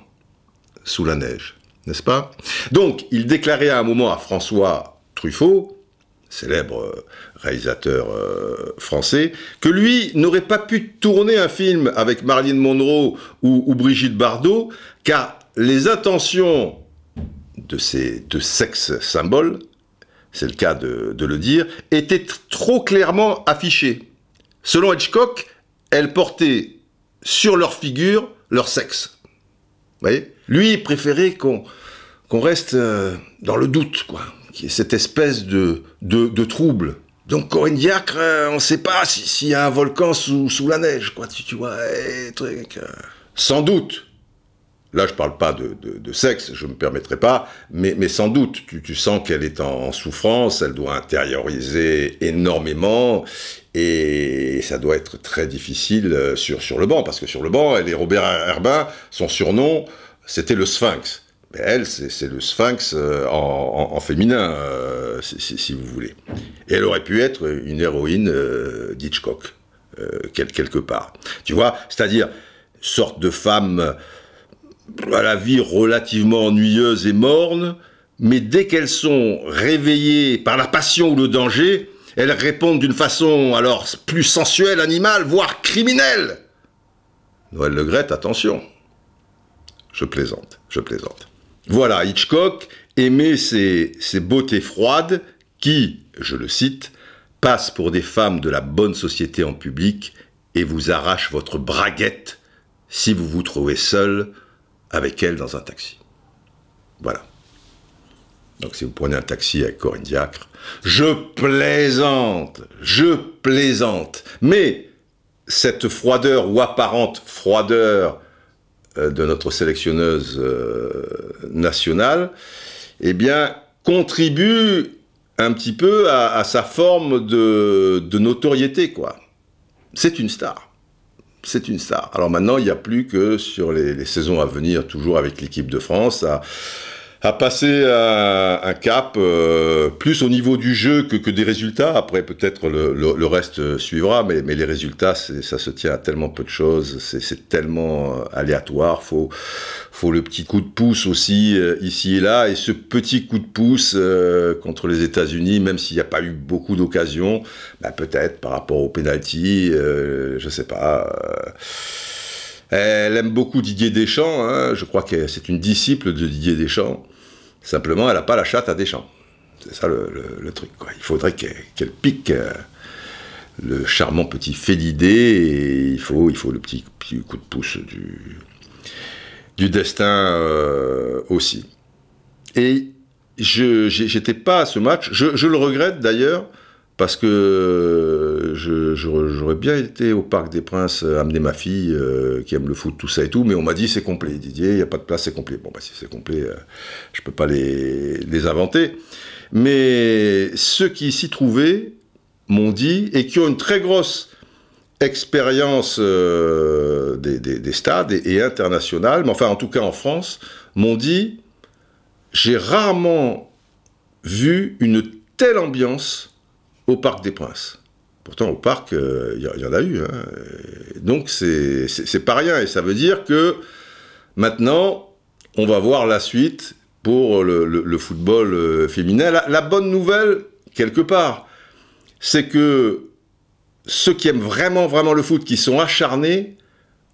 sous la neige, n'est-ce pas? Donc il déclarait à un moment à François Truffaut, célèbre euh, réalisateur euh, français, que lui n'aurait pas pu tourner un film avec Marilyn Monroe ou, Brigitte Bardot, car les intentions de ces deux sexes symboles c'est le cas de, le dire, était trop clairement affichée. Selon Hitchcock, elles portaient sur leur figure leur sexe. Vous voyez? Lui préférait qu'on reste euh, dans le doute, quoi. Cette espèce de, de, trouble. Donc Corinne Diacre, euh, on ne sait pas s'il y a un volcan sous, sous, la neige, quoi. Tu, tu vois, truc. Euh. Sans doute, Là, je ne parle pas de, sexe, je ne me permettrai pas, mais, sans doute, tu, sens qu'elle est en, souffrance, elle doit intérioriser énormément, et ça doit être très difficile sur, sur le banc, parce que sur le banc, elle est Robert Herbin, son surnom, c'était le Sphinx. Mais elle, c'est le Sphinx euh, en, féminin, euh, si, vous voulez. Et elle aurait pu être une héroïne d'Hitchcock, quelque part. Tu vois, c'est-à-dire, sorte de femme à la vie relativement ennuyeuse et morne, mais dès qu'elles sont réveillées par la passion ou le danger, elles répondent d'une façon alors plus sensuelle, animale, voire criminelle. Noël Le Gret, attention. Je plaisante, je plaisante. Voilà, Hitchcock aimait ces, beautés froides qui, je le cite, passent pour des femmes de la bonne société en public et vous arrachent votre braguette si vous vous trouvez seul avec elle dans un taxi. Voilà. Donc si vous prenez un taxi avec Corinne Diacre, je plaisante, je plaisante. Mais cette froideur ou apparente froideur de notre sélectionneuse euh, nationale, eh bien, contribue un petit peu à, sa forme de, notoriété, quoi. C'est une star. C'est une star. Alors maintenant, il n'y a plus que sur les, saisons à venir, toujours avec l'équipe de France, à passer un, un cap euh, plus au niveau du jeu que, que des résultats. Après, peut-être le, le, reste suivra, mais, mais les résultats, ça se tient à tellement peu de choses, c'est tellement euh, aléatoire. Faut, faut le petit coup de pouce aussi euh, ici et là, et ce petit coup de pouce contre les États-Unis, même s'il n'y a pas eu beaucoup d'occasions, bah, peut-être par rapport au penalty, je sais pas. Elle aime beaucoup Didier Deschamps, hein. je crois que c'est une disciple de Didier Deschamps. Simplement, elle n'a pas la chatte à Deschamps. C'est ça le, truc. Il faudrait qu'elle pique euh, le charmant petit Félidé et il faut, il faut le petit, coup de pouce du, du destin euh, aussi. Et je j'étais pas à ce match. je le regrette d'ailleurs parce que j'aurais bien été au Parc des Princes euh, amener ma fille euh, qui aime le foot, tout ça et tout, mais on m'a dit c'est complet, Didier, il n'y a pas de place, c'est complet. Bon, bah si c'est complet, euh, je ne peux pas les, inventer. Mais ceux qui s'y trouvaient m'ont dit, et qui ont une très grosse expérience des, des, stades et, et internationale, mais enfin en tout cas en France, m'ont dit, j'ai rarement vu une telle ambiance Parc des Princes. Pourtant, au parc, il euh, y, en a eu. Hein. Donc, c'est pas rien. Et ça veut dire que maintenant, on va voir la suite pour le, football euh, féminin. La, bonne nouvelle, quelque part, c'est que ceux qui aiment vraiment, vraiment le foot, qui sont acharnés,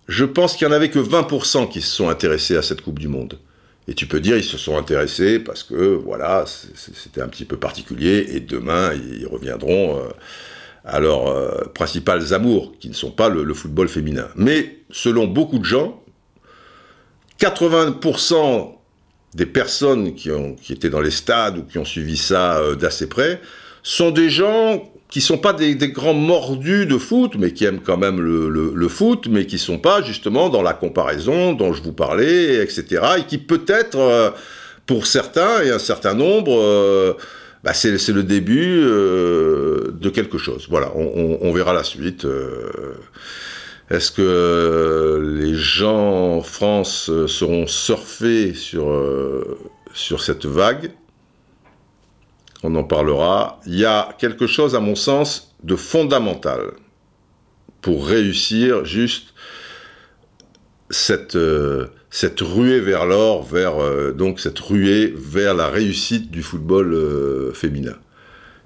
je pense qu'il n'y en avait que 20% qui se sont intéressés à cette Coupe du Monde. Et tu peux dire, ils se sont intéressés parce que, voilà, c'était un petit peu particulier, et demain, ils reviendront euh, à leurs euh, principales amours, qui ne sont pas le, football féminin. Mais, selon beaucoup de gens, 80% des personnes qui, ont, qui étaient dans les stades ou qui ont suivi ça euh, d'assez près sont des gens qui sont pas des, grands mordus de foot, mais qui aiment quand même le, foot, mais qui sont pas justement dans la comparaison dont je vous parlais, etc. Et qui peut-être, euh, pour certains et un certain nombre, euh, bah, c'est le début euh, de quelque chose. Voilà, on, verra la suite. Est-ce que les gens en France seront surfés sur, sur cette vague? On en parlera. Il y a quelque chose, à mon sens, de fondamental pour réussir juste cette, euh, cette ruée vers l'or, vers euh, donc cette ruée vers la réussite du football euh, féminin.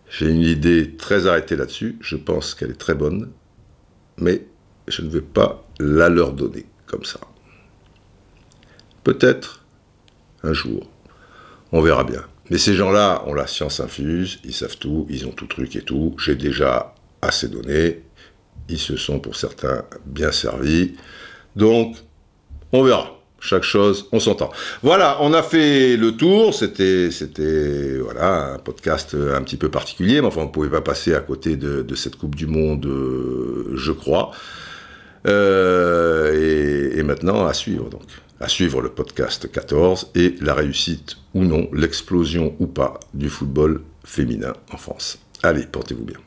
J'ai une idée très arrêtée là-dessus. Je pense qu'elle est très bonne, mais je ne vais pas la leur donner comme ça. Peut-être un jour. On verra bien. Mais ces gens-là ont la science infuse, ils savent tout, ils ont tout truc et tout. J'ai déjà assez donné. Ils se sont pour certains bien servis. Donc, on verra. Chaque chose, on s'entend. Voilà, on a fait le tour. C'était, c'était, voilà, un podcast un petit peu particulier, mais enfin, on ne pouvait pas passer à côté de, cette Coupe du Monde, euh, je crois. Euh, et maintenant, à suivre donc à suivre le podcast 14 et la réussite ou non, l'explosion ou pas du football féminin en France. Allez, portez-vous bien.